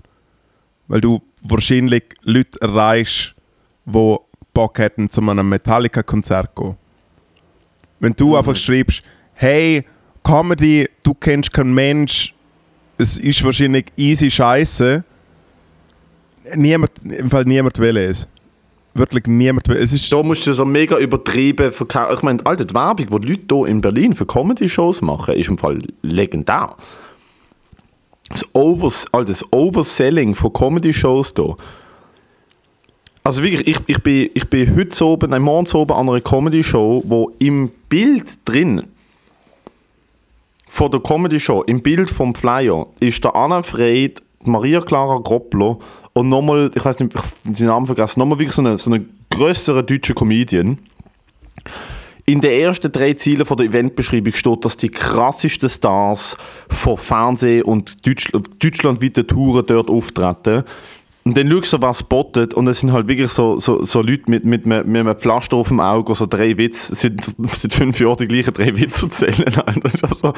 Weil du wahrscheinlich Leute erreichst, die Bock hätten, zu einem Metallica-Konzert zu gehen. Wenn du einfach schreibst, hey, Comedy, du kennst keinen Mensch, es ist wahrscheinlich easy Scheiße. Niemand, im Fall niemand will es. Wirklich niemand will es. Ist, Da musst du so mega übertrieben verkaufen. Ich meine, Alter, die Werbung, die die Leute hier in Berlin für Comedy-Shows machen, ist im Fall legendär. Das, Overs Alter, das Overselling von Comedy-Shows hier. Also wirklich, ich, ich, bin, ich bin heute oben, nein, morgens oben an einer Comedy-Show, wo im Bild drin von der Comedy-Show, im Bild vom Flyer, ist der Anna Frey, Maria Clara Groppler und nochmal, ich weiß nicht, ich den Namen vergessen, nochmal wirklich so eine, so eine größere deutsche Comedian. In den ersten drei Zielen von der Eventbeschreibung steht, dass die krassesten Stars von Fernsehen und Deutsch, deutschlandweiten Touren dort auftreten. Und dann schaust du, was spottet und es sind halt wirklich so, so, so Leute mit, mit, mit, mit einem Pflaster auf dem Auge, so drei Witze, seit, seit fünf Jahren die gleichen drei Witze erzählen. Alter. Das ist einfach so,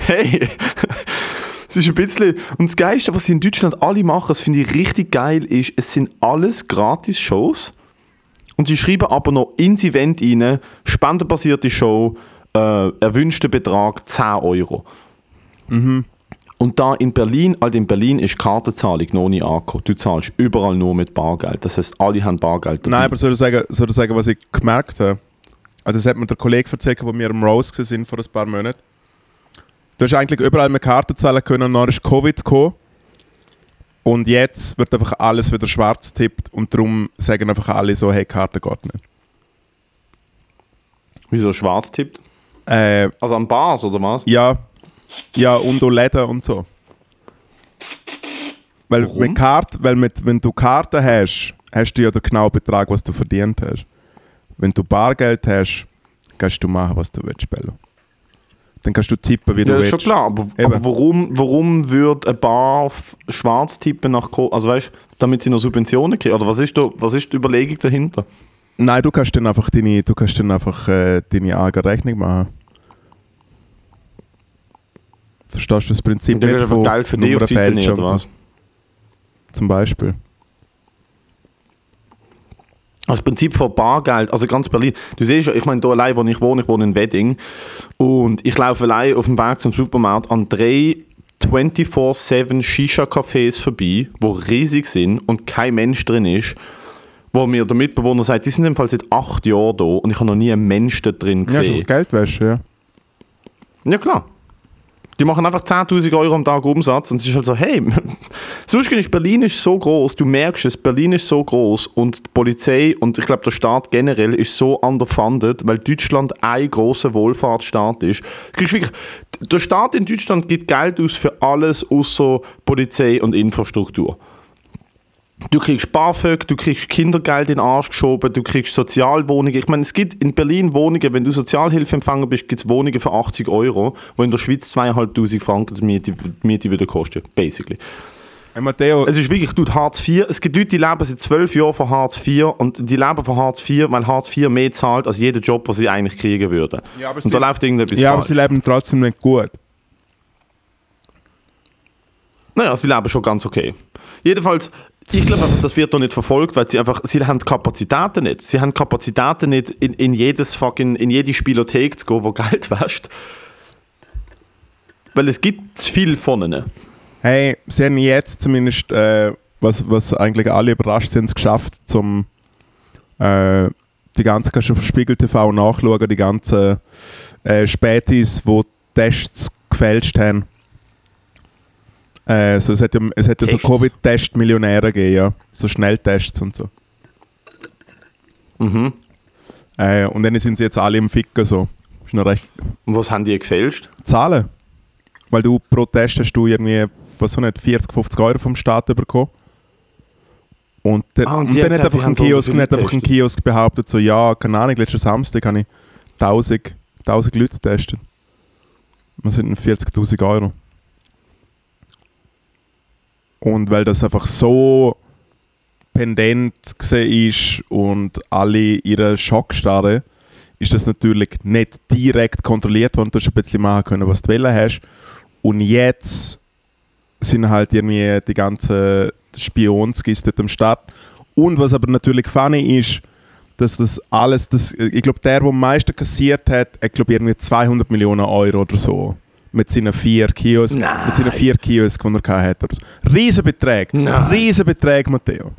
hey, es ist ein bisschen, und das Geilste, was sie in Deutschland alle machen, das finde ich richtig geil, ist, es sind alles Gratis-Shows und sie schreiben aber noch ins Event rein, spendenbasierte Show, äh, erwünschter Betrag 10 Euro. Und da in Berlin, also in Berlin ist Kartenzahlung noch nicht angekommen. Du zahlst überall nur mit Bargeld. Das heißt, alle haben Bargeld dabei. Nein, aber soll ich sagen, soll ich sagen, was ich gemerkt habe? Also das hat mir der Kollege erzählt, wo wir im Rose sind vor ein paar Monaten. Du hast eigentlich überall mit Karten zahlen können und dann ist Covid gekommen. Und jetzt wird einfach alles wieder schwarz tippt und darum sagen einfach alle so, hey, Karte geht nicht. Wieso schwarz tippt? Äh, Also an Bars oder was? ja, ja, und auch Läden und so. Weil, Warum? mit Karte, weil mit, wenn du Karten hast, hast du ja den genauen Betrag, was du verdient hast. Wenn du Bargeld hast, kannst du machen, was du willst, Bello. Dann kannst du tippen, wie Ja, du das ist schon willst. klar, aber, aber warum, warum würde eine Bar f- schwarz tippen nach Co Also weißt du, damit sie noch Subventionen kriegen? Oder was ist, da, was ist die Überlegung dahinter? Nein, du kannst dann einfach deine, du kannst dann einfach äh, deine eigene Rechnung machen. Verstehst du das Prinzip Und dann nicht einfach Geld für dich auf die Seite nehmen, oder was? Zum Beispiel. Das Prinzip von Bargeld, also ganz Berlin. Du siehst ja, ich meine, hier allein, wo ich wohne, ich wohne in Wedding und ich laufe allein auf dem Weg zum Supermarkt an drei 24-7 Shisha-Cafés vorbei, die riesig sind und kein Mensch drin ist, wo mir der Mitbewohner sagt, die sind im Fall seit acht Jahren da und ich habe noch nie einen Mensch da drin Ja, gesehen. schon Geldwäsche, ja. Ja, klar. Die machen einfach 10.000 Euro am Tag Umsatz und es ist halt so, hey, sonst ist Berlin ist so groß, du merkst es, Berlin ist so groß und die Polizei und ich glaube der Staat generell ist so underfunded, weil Deutschland ein großer Wohlfahrtsstaat ist. Wirklich, der Staat in Deutschland gibt Geld aus für alles außer Polizei und Infrastruktur. Du kriegst BAföG, du kriegst Kindergeld in den Arsch geschoben, du kriegst Sozialwohnungen. Ich meine, es gibt in Berlin Wohnungen, wenn du Sozialhilfeempfänger bist, gibt es Wohnungen für 80 Euro, wo in der Schweiz 2'500 Franken die Miete, die Miete wieder kosten, basically. Hey, Matteo, Es ist wirklich, du, Hartz IV, es gibt Leute, die leben seit zwölf Jahren von Hartz IV und die leben von Hartz IV, weil Hartz IV mehr zahlt als jeder Job, den sie eigentlich kriegen würden. Ja, aber und da sie- läuft irgendetwas ja, aber falsch. sie leben trotzdem nicht gut. Naja, sie leben schon ganz okay. Jedenfalls, ich glaube, einfach, das wird doch nicht verfolgt, weil sie einfach, sie haben die Kapazitäten nicht. Sie haben die Kapazitäten nicht, in, in jedes fucking, in jede Spielothek zu gehen, wo Geld wäscht. Weil es gibt zu viel von ihnen. Hey, sie haben jetzt zumindest, äh, was, was eigentlich alle überrascht sind, es geschafft, zum äh, die ganze, kannst du auf Spiegel TV nachschauen, die ganzen äh, Spätis, wo Tests gefälscht haben. Äh, so, es hat ja, es hat ja so? Covid-Test-Millionäre gegeben, ja. So Schnelltests und so. Mhm. Äh, und dann sind sie jetzt alle im Ficken so. Ist noch recht Und was haben die gefälscht? zahlen. Weil du pro Test hast du irgendwie, was so nicht, 40, 50 Euro vom Staat bekommen. Und, dann- Ah, und und dann hat einfach ein so Kiosk, nicht einfach ein. Kiosk behauptet, so, ja, keine Ahnung, letzten Samstag habe ich 1000, 1000 Leute getestet. Das sind 40.000 Euro. Und weil das einfach so pendent ist und alle ihre Schockstarre, ist das natürlich nicht direkt kontrolliert worden. Du hast ein bisschen machen können, was du wollen hast. Und jetzt sind halt irgendwie die ganzen Spionskis dort am Start. Und was aber natürlich funny ist, dass das alles, das, ich glaube, der, der am meisten kassiert hat, hat glaube irgendwie 200 Millionen Euro oder so. Mit seinen vier Kiosken, Nein. mit seinen vier Kiosken, die er hatte. Riesenbeträge, Nein. Riesenbeträge, Matteo.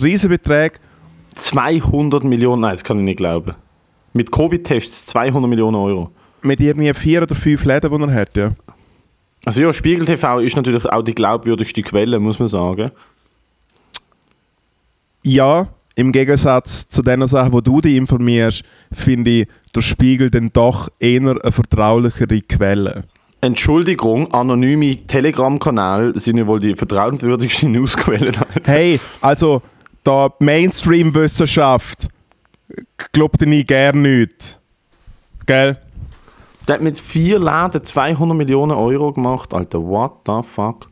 Riesenbeträge. 200 Millionen, nein, das kann ich nicht glauben. Mit Covid-Tests 200 Millionen Euro. Mit irgendwie vier oder fünf Läden, die er hat, ja. Also ja, Spiegel TV ist natürlich auch die glaubwürdigste Quelle, muss man sagen. Ja, im Gegensatz zu den Sachen, wo du dich informierst, finde ich der Spiegel dann doch eher eine vertraulichere Quelle. Entschuldigung, anonyme Telegram-Kanäle sind ja wohl die vertrauenswürdigsten Newsquellen. Hey, also da die Mainstream-Wissenschaft glaubt ich gerne nicht. Gell? Der hat mit vier Läden 200 Millionen Euro gemacht, Alter, what the fuck?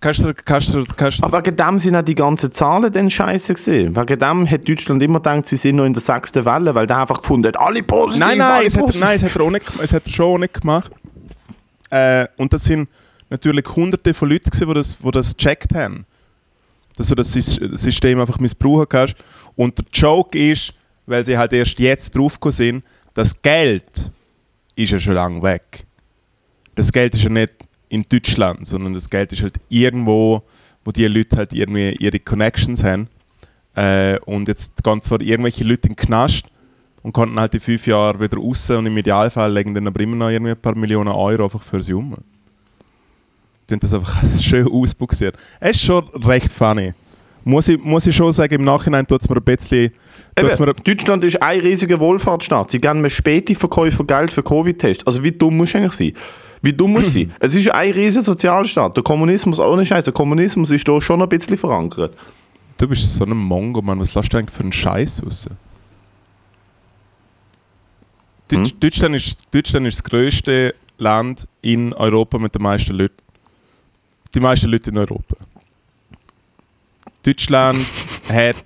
Kannst du, kannst du, kannst du, Aber wegen dem sind auch die ganzen Zahlen dann scheiße gesehen. Wegen dem hat Deutschland immer gedacht, sie sind noch in der sechsten Welle, weil der einfach gefunden hat, alle positiv, Nein, nein, es hat, nein, es hat er, auch nicht, es hat er schon auch nicht gemacht. Äh, und das sind natürlich hunderte von Leuten, gewesen, die das, die das gecheckt haben. Dass du das Sys- System einfach missbrauchen kannst. Und der Joke ist, weil sie halt erst jetzt draufgekommen sind, das Geld ist ja schon lange weg. Das Geld ist ja nicht in Deutschland, sondern das Geld ist halt irgendwo, wo die Leute halt irgendwie ihre Connections haben. Äh, und jetzt gehen zwar irgendwelche Leute in den Knast, und konnten halt in fünf Jahren wieder raus und im Idealfall legen dann aber immer noch irgendwie ein paar Millionen Euro einfach für sie um. Die haben das einfach schön ausbuxiert. Es ist schon recht funny. Muss ich, muss ich schon sagen, im Nachhinein tut es mir ein bisschen... tut's mir, Eben, Deutschland ist ein riesiger Wohlfahrtsstaat. Sie geben mir späte Verkäufer Geld für Covid-Tests. Also wie dumm muss eigentlich sein? Wie dumm muss sein? Es ist ein riesiger Sozialstaat. Der Kommunismus, ohne Scheiß, der Kommunismus ist da schon ein bisschen verankert. du bist so ein Mongo, Mann. Was lässt du eigentlich für einen Scheiß raus? Hm? Deutschland, ist, Deutschland ist das grösste Land in Europa mit den meisten Leuten. Die meisten Leute in Europa. Deutschland hat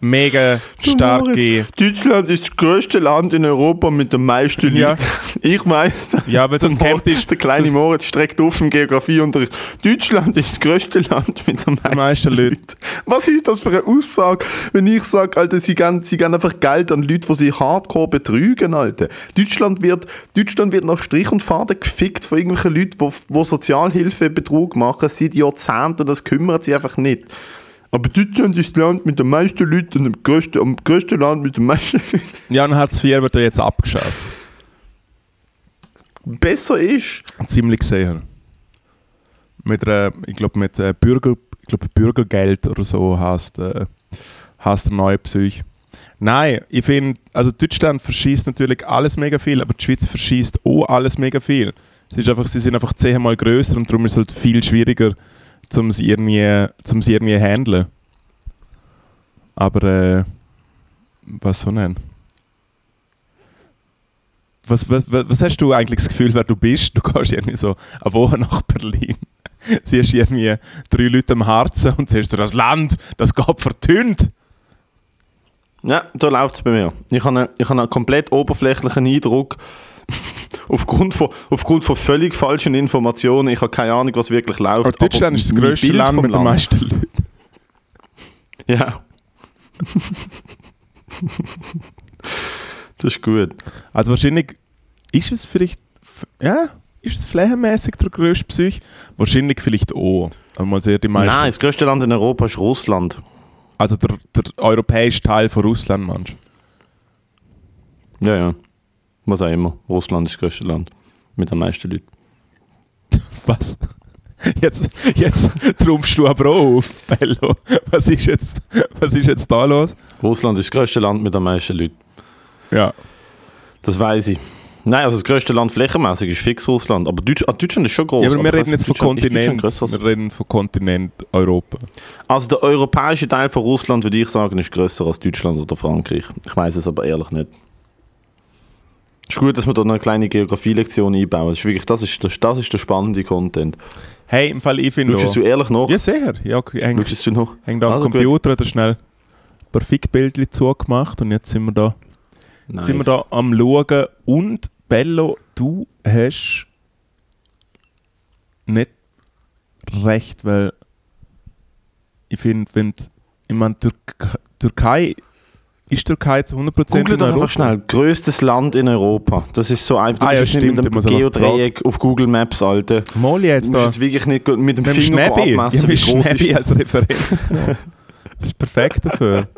mega starke. Deutschland ist das größte Land in Europa mit den meisten Leuten. Ja. Ich weiß. Ja, aber das der, kennt ist. der kleine das- Moritz streckt auf im Geografieunterricht. Deutschland ist das größte Land mit den meisten, meisten Leuten. Was ist das für eine Aussage, wenn ich sage, Alter, sie geben, sie geben einfach Geld an Leute, die sie hardcore betrügen, Alter. Deutschland wird, Deutschland wird nach Strich und Faden gefickt von irgendwelchen Leuten, die, die Sozialhilfebetrug machen seit Jahrzehnten. Das kümmert sie einfach nicht. Aber Deutschland ist das Land mit den meisten Leuten und am größten, am größten Land mit den meisten Leuten. Ja, und Hartz IV wird ja jetzt abgeschafft. Besser ist. Ziemlich gesehen. Mit einer, ich glaube, mit äh, Bürger, ich glaube, Bürgergeld oder so hast äh, hast der neue Psych. Nein, ich finde, also Deutschland verschießt natürlich alles mega viel, aber die Schweiz verschießt auch alles mega viel. Es ist einfach, sie sind einfach zehnmal größer und darum ist es halt viel schwieriger, zum sie irgendwie, zum sie irgendwie handeln. Aber äh, was so nennen? Was, was, was, hast du eigentlich das Gefühl, wer du bist? Du gehst irgendwie so eine Woche nach Berlin, siehst irgendwie drei Leute am Harzen und siehst du, das Land, das geht vertünnt. Ja, da läuft es bei mir. Ich habe einen, ich habe einen komplett oberflächlichen Eindruck. aufgrund, von, aufgrund von völlig falschen Informationen. Ich habe keine Ahnung, was wirklich läuft. Aber Deutschland ist das grösste Bild Land mit den meisten Leuten. Ja. das ist gut. Also wahrscheinlich ist es vielleicht, ja, ist es flächenmäßig der grösste Psych? Wahrscheinlich vielleicht auch. Aber man sieht die meisten. Nein, das größte Land in Europa ist Russland. Also der, der europäische Teil von Russland, meinst du? Ja, ja. Was auch immer. Russland ist das größte Land. Mit den meisten Leuten. Was? Jetzt, jetzt trumpfst du aber auch auf, Bello. Was ist jetzt, was ist jetzt da los? Russland ist das größte Land mit den meisten Leuten. Ja. Das weiß ich. Nein, also das größte Land flächenmäßig ist fix Russland. Aber Deutsch, ah, Deutschland ist schon groß. ja aber wir reden jetzt von Kontinent. Wir reden von Kontinent Europa. also der europäische Teil von Russland, würde ich sagen, ist größer als Deutschland oder Frankreich. Ich weiß es aber ehrlich nicht. Ist gut, dass wir da noch eine kleine Geografielektion einbauen. Das ist wirklich, das ist, das, das ist der spannende Content. Hey, im Fall, ich finde Schaust du ehrlich nach? Ja, sehr. Ja. Häng, Schaust du nach? häng da am Also gut. Computer oder schnell ein paar Fickbildchen zugemacht und jetzt sind wir da, Nice. sind wir da am Schauen. Und Bello, du hast nicht recht, weil ich finde, wenn ich meine, Türk Türkei ist Türkei zu 100% Google in doch Europa? einfach schnell. Größtes Land in Europa. Das ist so einfach. Du Ah, ja, musst jetzt stimmt, nicht mit dem Geodreieck auf Google Maps, Alter. Du Mal jetzt musst da. jetzt wirklich nicht mit dem Mit dem Finger Schnäbi. Abmessen, habe wie groß Schnäbi ist als Referenz genommen. Das ist perfekt dafür.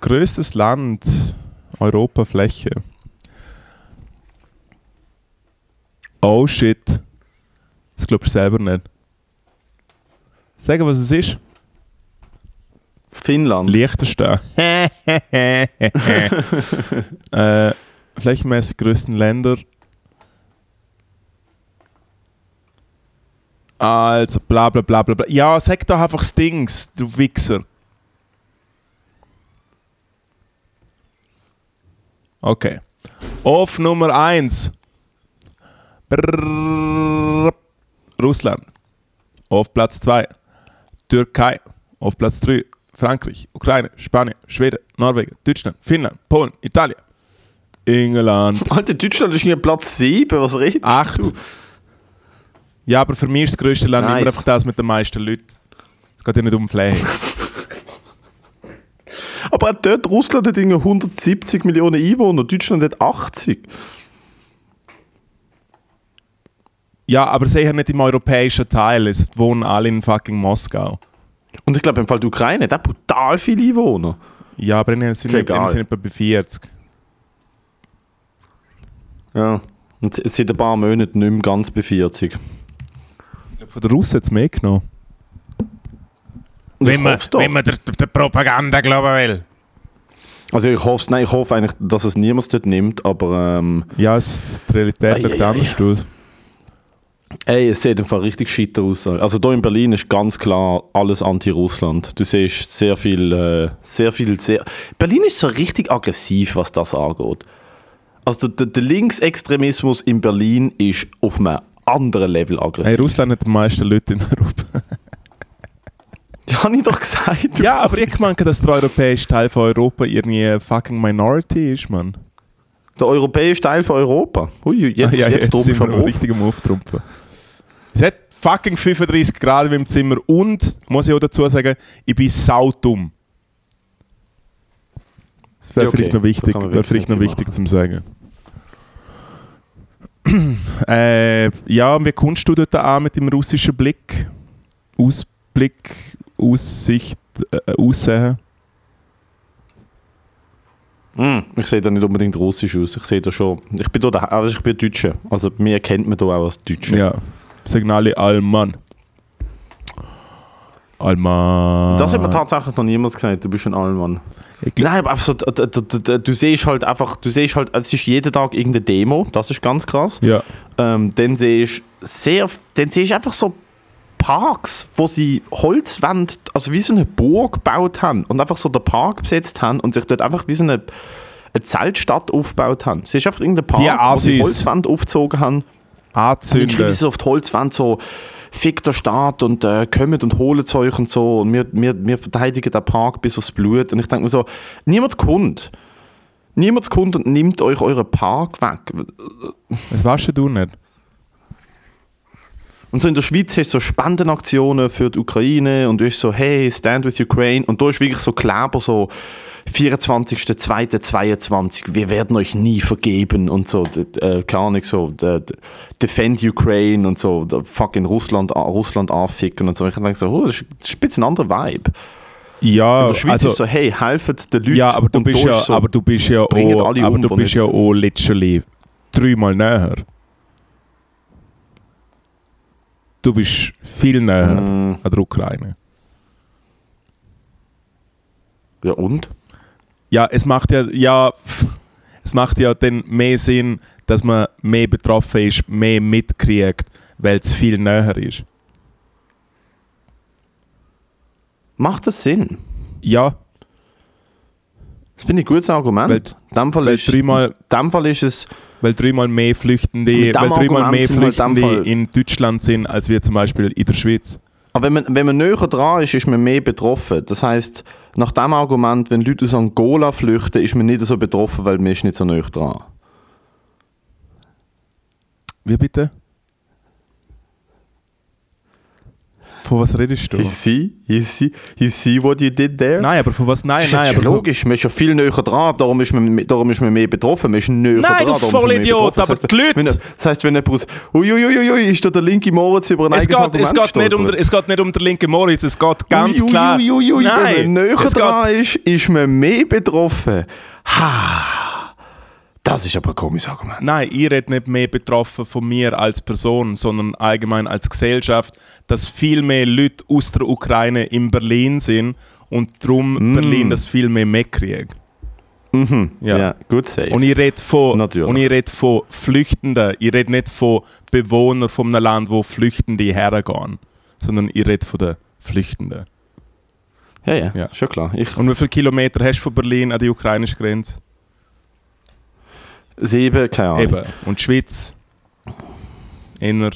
Größtes Land, Europafläche. Oh shit. Das glaubst du selber nicht. Sagen, was es ist? Finnland. Liechtenstein. äh, flächenmäßig größten Länder. Also, bla bla bla bla bla. Ja, sag doch einfach Stings, du Wichser. Okay. Auf Nummer 1. Russland. Auf Platz 2. Türkei. Auf Platz 3. Frankreich, Ukraine, Spanien, Schweden, Norwegen, Deutschland, Finnland, Polen, Italien, England. Alter, Deutschland ist hier Platz 7. Was redest Acht. du? Ja, aber für mich ist das grösste Land Nice. immer einfach das mit den meisten Leuten. Es geht ja nicht um Fläche. Aber auch dort, Russland hat irgendwie 170 Millionen Einwohner, Deutschland hat 80. ja, aber sicher nicht im europäischen Teil. Es wohnen alle in fucking Moskau. Und ich glaube, im Fall der Ukraine hat auch brutal viele Einwohner. Ja, aber in sind, sind etwa bei 40. Ja. Und se- seit ein paar Monaten nicht mehr ganz bei 40. Ich glaube, von der Russen hat es mehr genommen. Und ich hoff's doch. der, der Propaganda glauben will. Also ich hoffe, nein, ich hoffe eigentlich, dass es niemand dort nimmt, aber ähm, Ja, es, die Realität sieht anders aus. Ey, es sieht einfach richtig shit aus. Also hier in Berlin ist ganz klar alles anti-Russland. Du siehst sehr viel, äh, sehr viel, sehr... Berlin ist so richtig aggressiv, was das angeht. Also der, der Linksextremismus in Berlin ist auf einem anderen Level aggressiv. Hey, Russland hat die meisten Leute in Europa. Ja, habe ich doch gesagt. Ja, aber ich meine, dass der europäische Teil von Europa irgendwie eine fucking Minority ist, Mann. Der europäische Teil von Europa. Ui, jetzt, Ah, ja, jetzt, jetzt jetzt sind schon wir auf. richtig am Auftrumpfen. Es hat fucking 35 Grad im Zimmer und, muss ich auch dazu sagen, ich bin saudumm. Das wäre Ja, okay. vielleicht noch wichtig, man wäre vielleicht noch wichtig zu sagen. äh, ja, wie kommst du dort an mit dem russischen Blick? Ausblick, Aussicht, äh, Aussehen? Mm, ich sehe da nicht unbedingt russisch aus. Ich sehe da schon. Ich bin da, also ich bin Deutscher. Also mir kennt man da auch als Deutscher. Ja, Signale Allmann. Allmann. Das hat mir tatsächlich noch niemand gesagt, du bist ein Allmann. Nein, aber so, d- d- d- d- du siehst halt einfach, du siehst halt, es ist jeden Tag irgendeine Demo, das ist ganz krass. Ja. Ähm, dann siehst du sehr, dann siehst du einfach so Parks, wo sie Holzwände, also wie so eine Burg gebaut haben und einfach so den Park besetzt haben und sich dort einfach wie so eine, eine Zeltstadt aufgebaut haben. Es ist einfach irgendein Park, Die wo sie Assis. Holzwände aufgezogen haben. Anzünden. sie so auf die Holzwand so, fick der Staat und äh, kommt und holt euch und so und wir, wir, wir verteidigen den Park bis aufs Blut. Und ich denke mir so, niemand kommt. Niemand kommt und nimmt euch euren Park weg. Das weißt du nicht. Und so in der Schweiz hast du so Spendenaktionen für die Ukraine und du hast so, hey, stand with Ukraine. Und da ist wirklich so Kleber so 24.02.22, wir werden euch nie vergeben und so, äh, keine Ahnung, so, defend Ukraine und so, fucking Russland, Russland anficken und so. Ich denke so, oh, das ist, ein bisschen ein anderer Vibe. Ja, In der Schweiz also, ist so, hey, helfet den Leuten. ja, aber du bist ja, so, aber du bist ja auch, aber um, du bist ja auch literally dreimal näher. Du bist viel näher Mm, an der Ukraine. ja und? Ja, es macht ja, ja, es macht ja dann mehr Sinn, dass man mehr betroffen ist, mehr mitkriegt, weil es viel näher ist. Macht das Sinn? Ja, Das finde ich ein gutes Argument. Weil- dem Fall weil ist, dreimal, dem Fall ist es weil dreimal mehr Flüchtende, weil dreimal mehr halt Flüchtende Fall- in Deutschland sind, als wir zum Beispiel in der Schweiz. Aber wenn man, wenn man näher dran ist, ist man mehr betroffen. Das heißt, nach dem Argument, wenn Leute aus Angola flüchten, ist man nicht so betroffen, weil man ist nicht so näher dran. Wie bitte? Von was redest du? You see? You see? You see what you did there? Nein, aber von was? Nein, das ist nein, aber logisch, man ist ja viel näher dran, darum ist man, darum ist man mehr betroffen. Man ist näher Nein, dran, du Vollidiot, aber die Leute- das heißt, wenn jemand aus Uiuiuiui, ist da der linke Moritz über ein es, geht, es, geht nicht um der, es geht nicht um den linken Moritz, es geht ganz klar. ui, ui, ui, Nein, wenn man näher dran ist, ist man mehr betroffen. Ha! Das ist aber ein komisches Argument. Nein, ich rede nicht mehr betroffen von mir als Person, sondern allgemein als Gesellschaft, dass viel mehr Leute aus der Ukraine in Berlin sind und darum Mm. Berlin das viel mehr mitkriegt. Mhm. Ja. Ja, gut safe. Und ich rede von, Natürlich. und ich rede von Flüchtenden, ich rede nicht von Bewohnern von einem Land, wo Flüchtende hergehen, sondern ich rede von den Flüchtenden. ja, ja, Ja. schon klar. Ich, Und wie viele Kilometer hast du von Berlin an die ukrainische Grenze? Sieben, keine Ahnung. Eben. Und die Schweiz? Inner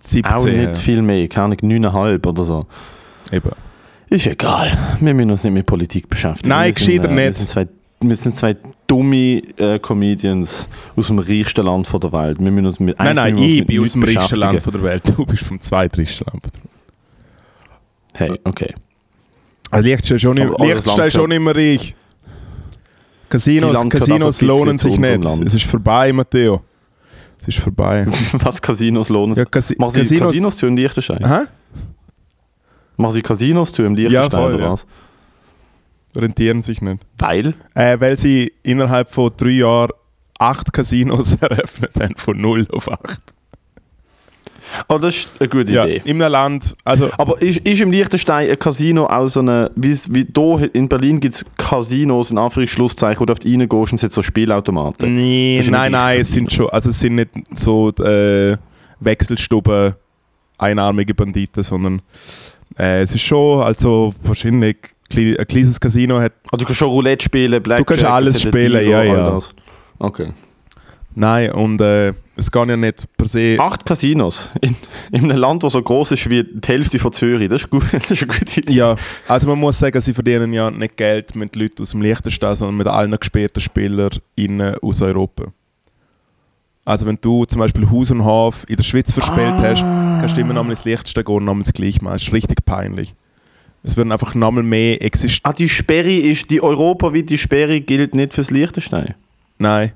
17. Auch nicht viel mehr, keine Ahnung, 9,5 oder so. Eben. Ist egal. Wir müssen uns nicht mit Politik beschäftigen. Nein, wir gescheiter äh, Wir nicht. sind zwei, wir sind zwei dumme äh, Comedians aus dem reichsten Land von der Welt. Wir müssen uns mit, Nein, nein, ich wir bin aus dem reichsten Land von der Welt. Du bist vom zweitreichsten Land. Hey, okay. Also schon, aber das Liechtenstein Land schon immer reich. Casinos, Casinos lohnen sich nicht. Es ist vorbei, Matteo. Es ist vorbei. Was Casinos lohnen ja, sich? Casi Machen Sie Casinos. Casinos zu im Liechtenstein? Hä? Machen Sie Casinos zu im Liechtenstein voll, oder ja. was? Rentieren sich nicht. Weil? Äh, weil sie innerhalb von drei Jahren acht Casinos eröffnet haben, von 0 auf 8. Oh, das ist eine gute Ja, Idee. einem Land, also Aber ist, ist im Liechtenstein ein Casino auch so eine, wie, hier in Berlin gibt es Casinos, in Anführungsschlusszeichen, wo du auf die reingehst und es so Spielautomaten. nee, nein, nein, es sind schon, also es sind nicht so äh, Wechselstuben, einarmige Banditen, sondern äh, es ist schon, also wahrscheinlich ein kleines Casino hat Also du kannst schon Roulette spielen, Blackjack. kannst alles spielen, Dilo, ja, ja. Okay. Nein, und äh, es geht ja nicht per se. Acht Casinos in, in einem Land, das so groß ist wie die Hälfte von Zürich. Das ist, gut, das ist eine gute Idee. Ja, also man muss sagen, sie verdienen ja nicht Geld mit Leuten aus dem Liechtenstein, sondern mit allen gesperrten SpielerInnen aus Europa. Also wenn du zum Beispiel Haus und Hof in der Schweiz verspielt hast, kannst du immer noch mal ins Liechtenstein gehen und noch mal das gleiche machen. Das ist richtig peinlich. Es würden einfach noch mal mehr existieren. Ah, die Sperre ist, die europaweite Sperre gilt nicht fürs Liechtenstein. Nein.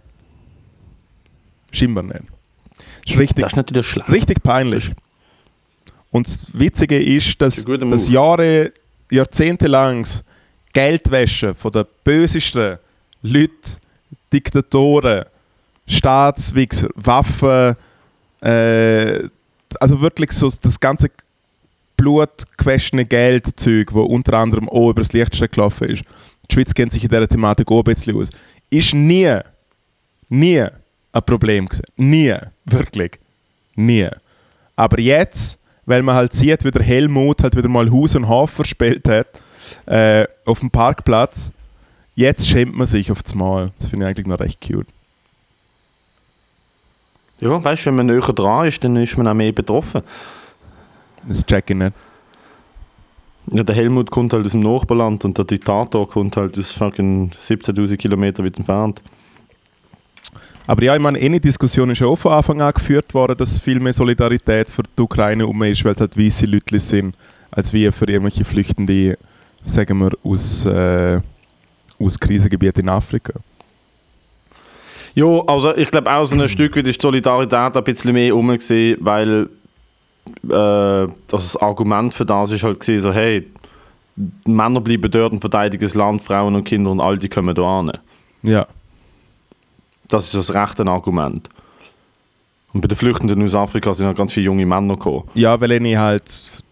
Scheinbar nicht. Das ist richtig, Das ist natürlich schlecht. richtig peinlich. Und das Witzige ist, dass Das ist ein guter das Move. Jahre, jahrzehntelanges Geldwäsche von den bösesten Leuten, Diktatoren, Staatswichser, Waffen, äh, also wirklich so das ganze blutgewaschene Geldzeug, wo unter anderem auch über das Lichtstein gelaufen ist. Die Schweiz kennt sich in dieser Thematik auch ein bisschen aus. Ist nie, nie ein Problem gewesen. Nie. Wirklich. Nie. Aber jetzt, weil man halt sieht, wie der Helmut halt wieder mal Haus und Hof verspielt hat, äh, auf dem Parkplatz, jetzt schämt man sich auf das Mal. Das finde ich eigentlich noch recht cute. Ja, weißt du, wenn man näher dran ist, dann ist man auch mehr betroffen. Das check ich nicht. Ja, der Helmut kommt halt aus dem Nachbarland und der Diktator kommt halt aus fucking 17.000 Kilometer weit entfernt. Aber ja, ich meine, eine Diskussion ist ja auch von Anfang an geführt worden, dass viel mehr Solidarität für die Ukraine um ist, weil es halt weiße Leute sind, als wie für irgendwelche Flüchtende, sagen wir, aus, äh, aus Krisengebieten in Afrika. Ja, also ich glaube auch so ein Stück weit ist die Solidarität ein bisschen mehr rum gewesen, weil äh, also das Argument für das ist halt gewesen, so hey, Männer bleiben dort und verteidigen das Land, Frauen und Kinder und all die kommen da an. Ja. Das ist das rechte Argument. Und bei den Flüchtenden aus Afrika sind halt ganz viele junge Männer gekommen. Ja, weil ich halt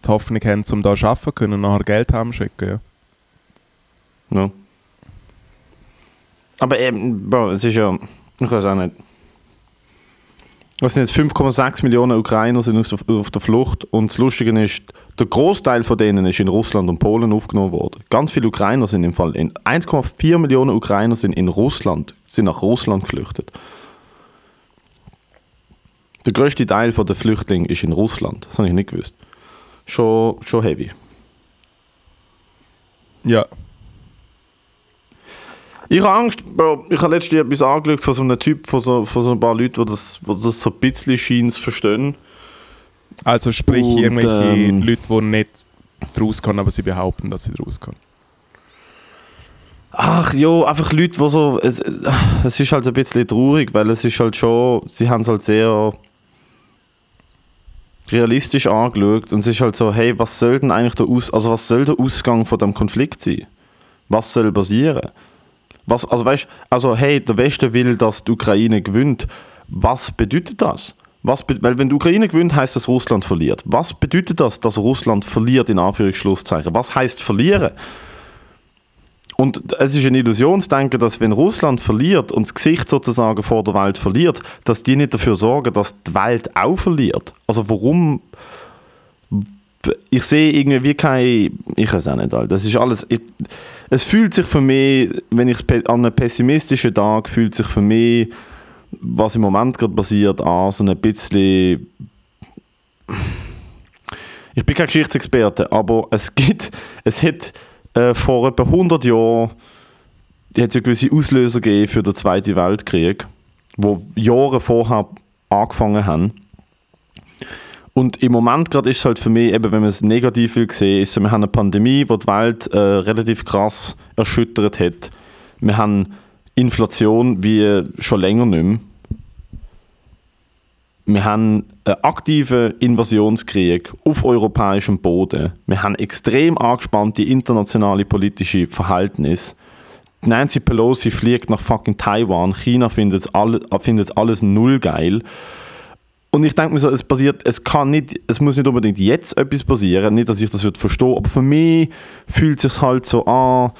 die Hoffnung haben, um da arbeiten können und nachher Geld haben schicken. Ja. Ja. Aber eben, Bro, es ist ja, ich weiß auch nicht. Es sind jetzt 5,6 Millionen Ukrainer sind auf der- Flucht und das Lustige ist, der Großteil von denen ist in Russland und Polen aufgenommen worden. Ganz viele Ukrainer sind im Fall, in 1,4 Millionen Ukrainer sind in Russland, sind nach Russland geflüchtet. Der größte Teil der Flüchtlinge ist in Russland, das habe ich nicht gewusst. Schon, schon heavy. Ja. Ich habe Angst, Bro. Ich habe letztens etwas angeschaut von so einem Typ, von so, von so ein paar Leuten, die das, die das so ein bisschen scheint zu verstehen. Also sprich, Und, irgendwelche ähm, Leute, die nicht draus kommen, aber sie behaupten, dass sie draus kommen. Ach ja, einfach Leute, die so. Es, es ist halt ein bisschen traurig, weil es ist halt schon. Sie haben es halt sehr realistisch angeschaut und es ist halt so, hey, was soll denn eigentlich der Aus also was soll der Ausgang von dem Konflikt sein? Was soll passieren? Was, also weißt, also hey, der Westen will, dass die Ukraine gewinnt. Was bedeutet das? Was be weil wenn die Ukraine gewinnt, heißt das Russland verliert. Was bedeutet das, dass Russland verliert in Anführungsschlusszeichen? Was heißt verlieren? Und es ist eine Illusion zu denken, dass wenn Russland verliert und das Gesicht sozusagen vor der Welt verliert, dass die nicht dafür sorgen, dass die Welt auch verliert. Also warum? Ich sehe irgendwie wie kein... Ich weiß auch nicht. Das ist alles... Ich, es fühlt sich für mich, wenn ich es an einem pessimistischen Tag, fühlt sich für mich, was im Moment gerade passiert, an so ein bisschen... Ich bin kein Geschichtsexperte, aber es gibt... Es hat äh, vor etwa 100 Jahren hat es ja gewisse Auslöser gegeben für den Zweiten Weltkrieg, wo Jahre vorher angefangen haben. Und im Moment gerade ist es halt für mich, eben, wenn man es negativ will sehen, ist wir haben eine Pandemie, die die Welt äh, relativ krass erschüttert hat. Wir haben Inflation wie schon länger nicht mehr. Wir haben einen aktiven Invasionskrieg auf europäischem Boden. Wir haben extrem angespannte internationale politische Verhältnisse. Nancy Pelosi fliegt nach fucking Taiwan. China findet alles null geil. Und ich denke mir so, es passiert, es kann nicht, es muss nicht unbedingt jetzt etwas passieren, nicht, dass ich das verstehe, aber für mich fühlt es sich halt so an,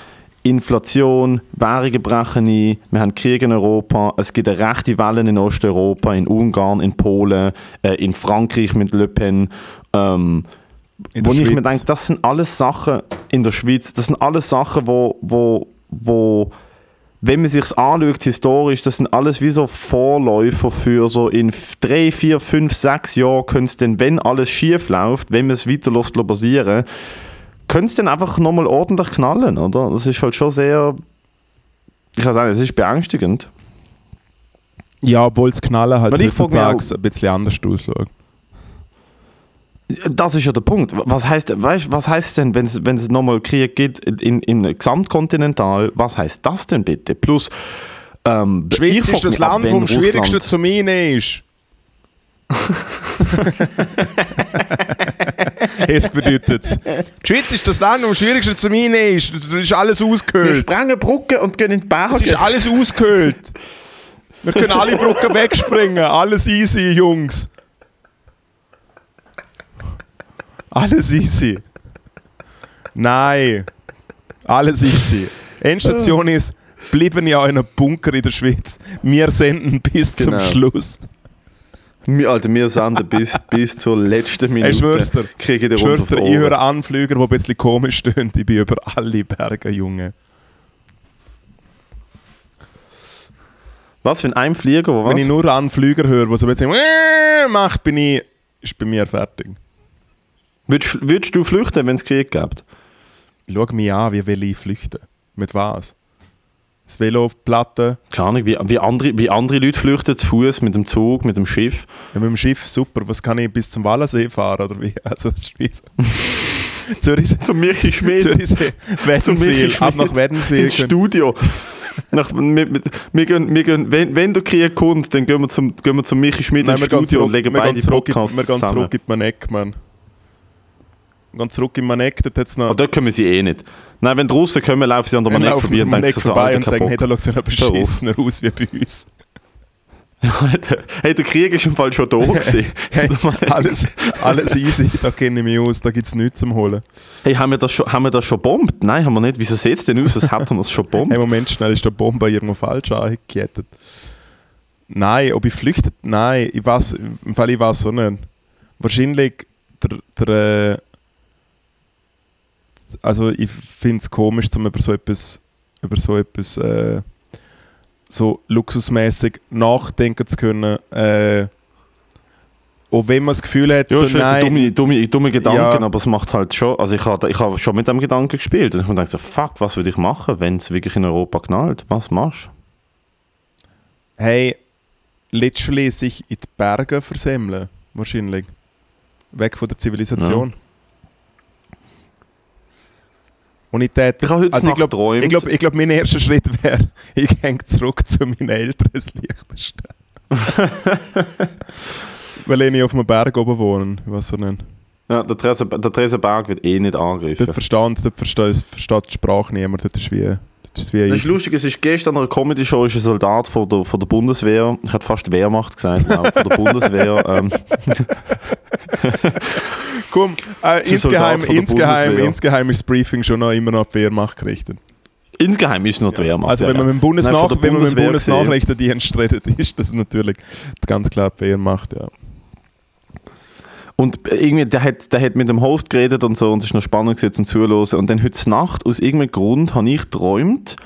Inflation, Währungen brechen ein, wir haben Krieg in Europa, es gibt eine rechte Welle in Osteuropa, in Ungarn, in Polen, äh, in Frankreich mit Le Pen, ähm, In wo der ich mir Schweiz. denke, das sind alles Sachen in der Schweiz, das sind alles Sachen, wo, wo, wo wenn man sich anschaut, historisch, das sind alles wie so Vorläufer für so in drei, vier, fünf, sechs Jahren können es dann, wenn alles schief läuft, wenn man es weiter lässt basieren, können es dann einfach nochmal ordentlich knallen, oder? Das ist halt schon sehr, ich kann sagen, es ist beängstigend. Ja, obwohl das Knallen halt heutzutage ein bisschen anders ausschaut. Das ist ja der Punkt. Was heißt, weißt, was heißt denn, wenn es, es nochmal Krieg gibt in, in Gesamtkontinental, was heißt das denn bitte? Plus, ähm, Schweiz ist das Land, wo am schwierigsten zu meinen ist. es bedeutet Die Schweiz ist das Land, wo am schwierigsten zu meinen ist. Da ist alles Wir ausgehöhlt. sprengen Brücken und gehen in die Berge. Es ist alles ausgehöhlt. Wir können alle Brücken wegspringen. Alles easy, Jungs. Alles easy. Nein. Alles easy. Endstation ist, bleiben ja in einem Bunker in der Schweiz. Wir senden bis Genau. zum Schluss. Alter, wir senden bis, bis zur letzten Minute. Ich schwör's dir. Kriege ich Ich den runter schwör's dir, auf ich höre Anflüger, die ein bisschen komisch stehen. Ich bin über alle Berge, Junge. Was für ein Flieger, wo was? Wenn ich nur Anflüger höre, die so ein bisschen macht, bin ich, ist bei mir fertig. Würdest, würdest du flüchten, wenn es Krieg gibt? Schau mich an, wie will ich flüchten? Mit was? Das Veloplatte, Keine Ahnung, wie, wie, andere, wie andere Leute flüchten zu Fuß, mit dem Zug, mit dem Schiff. ja, mit dem Schiff, super. Was kann ich bis zum Wallensee fahren oder wie? Also, das ist. Zürichsee, Zum Michi Schmidt. Zürichsee, Wädenswil, ab nach Wädenswil. ins Studio. Nach, wir, wir, wir gehen, wir gehen, wenn, wenn der Krieg kommt, dann gehen wir zum, gehen wir zum Michi Schmidt Nein, ins Studio zurück, und legen beide Podcasts wir gehen zusammen. zurück in die Manek, Mann. Wir gehen zurück in Manek, dort hat es noch... Aber dort können sie eh nicht. Nein, wenn die Russen kommen, laufen sie an der Manek laufen vorbei wir und denken so, vorbei und sagen, hey, da schaut so auf. beschissener aus wie bei uns. Hey, der Krieg ist im Fall schon da gewesen. Hey, alles, alles easy, da kenne ich mich aus, da gibt es nichts zum Holen. Hey, haben wir das schon, haben wir das schon bombt? Nein, haben wir nicht. Wieso sieht es denn aus, als hätten wir es schon bombt? Hey, Moment, schnell ist der Bombe irgendwo falsch angekettet. Nein, ob ich flüchtet? Nein, ich weiß, im Fall ich weiß auch nicht. Wahrscheinlich der, der äh, also ich finde es komisch, zum über so etwas, über so etwas äh, so luxusmäßig nachdenken zu können. Äh, auch wenn man das Gefühl hat, Ja, so, nein, dumme, dumme, dumme Gedanken, Ja. aber es macht halt schon. Also ich habe ich hab schon mit dem Gedanken gespielt und ich gedacht so, fuck, was würde ich machen, wenn es wirklich in Europa knallt? Was machst du? hey, literally sich in die Berge versemmeln, wahrscheinlich. Weg von der Zivilisation. Und ich tät, Ich habe heute also ich glaube, ich glaub, ich glaub, mein erster Schritt wäre, ich gehe zurück zu meinen Eltern ins Liechtenstein. Weil ich nicht auf einem Berg oben wohne, weiß auch nicht. Ja, der, Trese, der Tresenberg wird eh nicht angegriffen. Dort versteht, dort versteht, versteht die Sprache niemand, dort ist wie, dort ist wie Das ist lustig, es ist gestern an einer Comedy-Show ist ein Soldat von der, von der Bundeswehr, ich hätte fast Wehrmacht gesagt, nein, von der Bundeswehr, ähm, Komm, äh, insgeheim, insgeheim, insgeheim ist das Briefing schon noch immer noch auf die Wehrmacht gerichtet. insgeheim ist nur die Wehrmacht. Also wenn man mit dem, Bundesnach Nein, wenn man mit dem Bundesnachrichtendienst redet, ist das natürlich ganz klar die Wehrmacht, ja. Und irgendwie, der hat, der hat mit dem Host geredet und so und es ist noch spannend gewesen zum Zuhören. Und dann heute Nacht, aus irgendeinem Grund, habe ich geträumt,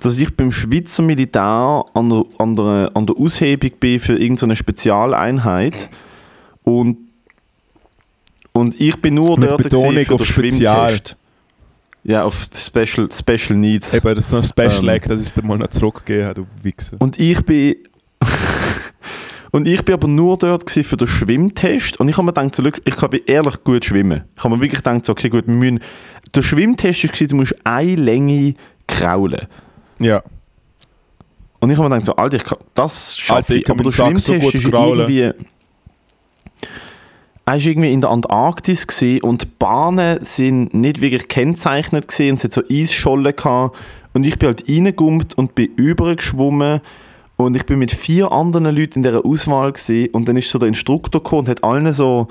dass ich beim Schweizer Militär an der, an der, an der Aushebung bin für irgendeine Spezialeinheit. Und, und ich bin nur Mit dort Betonung für auf den Spezial. Schwimmtest. Ja, auf Special, Special Needs. Eben, das ist noch ein Special Ähm. Act, dass ich es dir mal noch zurückgegeben du Wichser. Und ich bin. und ich bin aber nur dort für den Schwimmtest. Und ich habe mir gedacht, so, ich kann ehrlich gut schwimmen. Ich habe mir wirklich gedacht, so, okay, gut, wir müssen. Der Schwimmtest war, du musst eine Länge kraulen. Ja. Und ich habe mir gedacht, so, Alter, ich kann, das schaffe Alter, ich Aber der so Schwimmtest gut ist kraulen. irgendwie. Er war irgendwie in der Antarktis und die Bahnen sind nicht wirklich gekennzeichnet und es hat so Eisschollen. Und ich bin halt reingegummt und bin übergeschwommen und ich bin mit vier anderen Leuten in dieser Auswahl gewesen. und dann ist so der Instruktor gekommen und hat allen so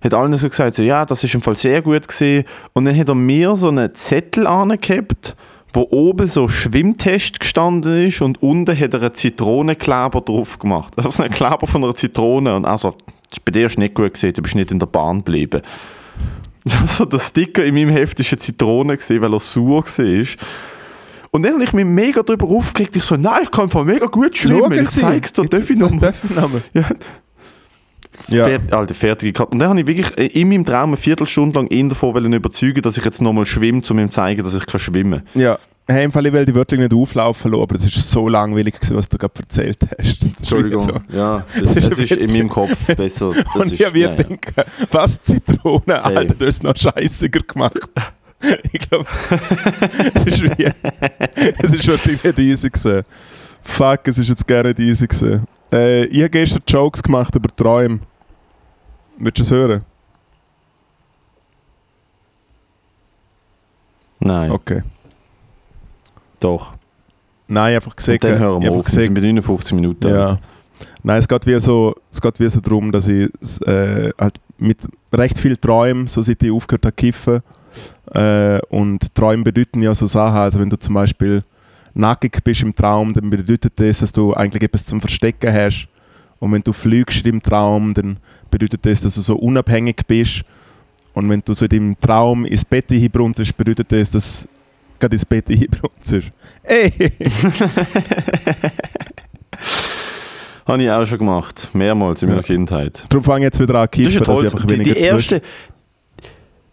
hat allen so gesagt, so, ja, das ist im Fall sehr gut gewesen. Und dann hat er mir so einen Zettel angehabt, wo oben so Schwimmtest gestanden ist und unten hat er einen Zitronenkleber drauf gemacht. Also einen Kleber von einer Zitrone. Und also, das ist bei dir ist nicht gut gesehen, du bist nicht in der Bahn geblieben. Also der Sticker in meinem Heft war eine Zitrone, gewesen, weil er sauer war. Und dann habe ich mich mega darüber aufgeregt. Ich so, nein, ich kann einfach mega gut schwimmen. Ich zeig's dir, darf ich noch mal. Darf ich noch mal? Ja. Ja. Fert, Alter, fertige Karte. Und dann habe ich wirklich äh, in meinem Traum eine Viertelstunde lang ihn davon wollen überzeugen, dass ich jetzt nochmal schwimme, um ihm zu zeigen, dass ich kann schwimmen Ja. Hey, im Fall, ich will die wirklich nicht auflaufen lassen, aber es ist so langweilig, gewesen, was du gerade erzählt hast. Entschuldigung. So. Ja, Das das, ist das ist in meinem Kopf besser. Das Und ist, ich ja. gedacht, was Zitrone, Hey. Alter, du hast es noch scheißiger gemacht. ich glaube, es ist wie, es ist wirklich nicht easy gewesen. Fuck, es ist jetzt gerne nicht easy gewesen. Äh, ich habe gestern Jokes gemacht über Träume. Willst du es hören? Nein, Okay. doch. Nein, einfach gesagt. Und dann hören wir auf. Wir sind bei 59 Minuten. ja. Nein, es geht wie so, es geht wie so darum, dass ich äh, halt mit recht viel Träumen, so seit ich aufgehört habe kiffen, äh, und Träume bedeuten ja so Sachen, also wenn du zum Beispiel nackig bist im Traum, dann bedeutet das, dass du eigentlich etwas zum Verstecken hast. Und wenn du fliegst im Traum, dann bedeutet das, dass du so unabhängig bist. Und wenn du so in deinem Traum ins Bett hinbrunzest, bedeutet das, dass du gerade ins Bett hinbrunzest. Ey! Habe ich auch schon gemacht. Mehrmals in meiner Ja. Kindheit. Darum fange ich jetzt wieder an zu Das ist kiffen, ja toll. dass ich einfach Die, weniger die erste,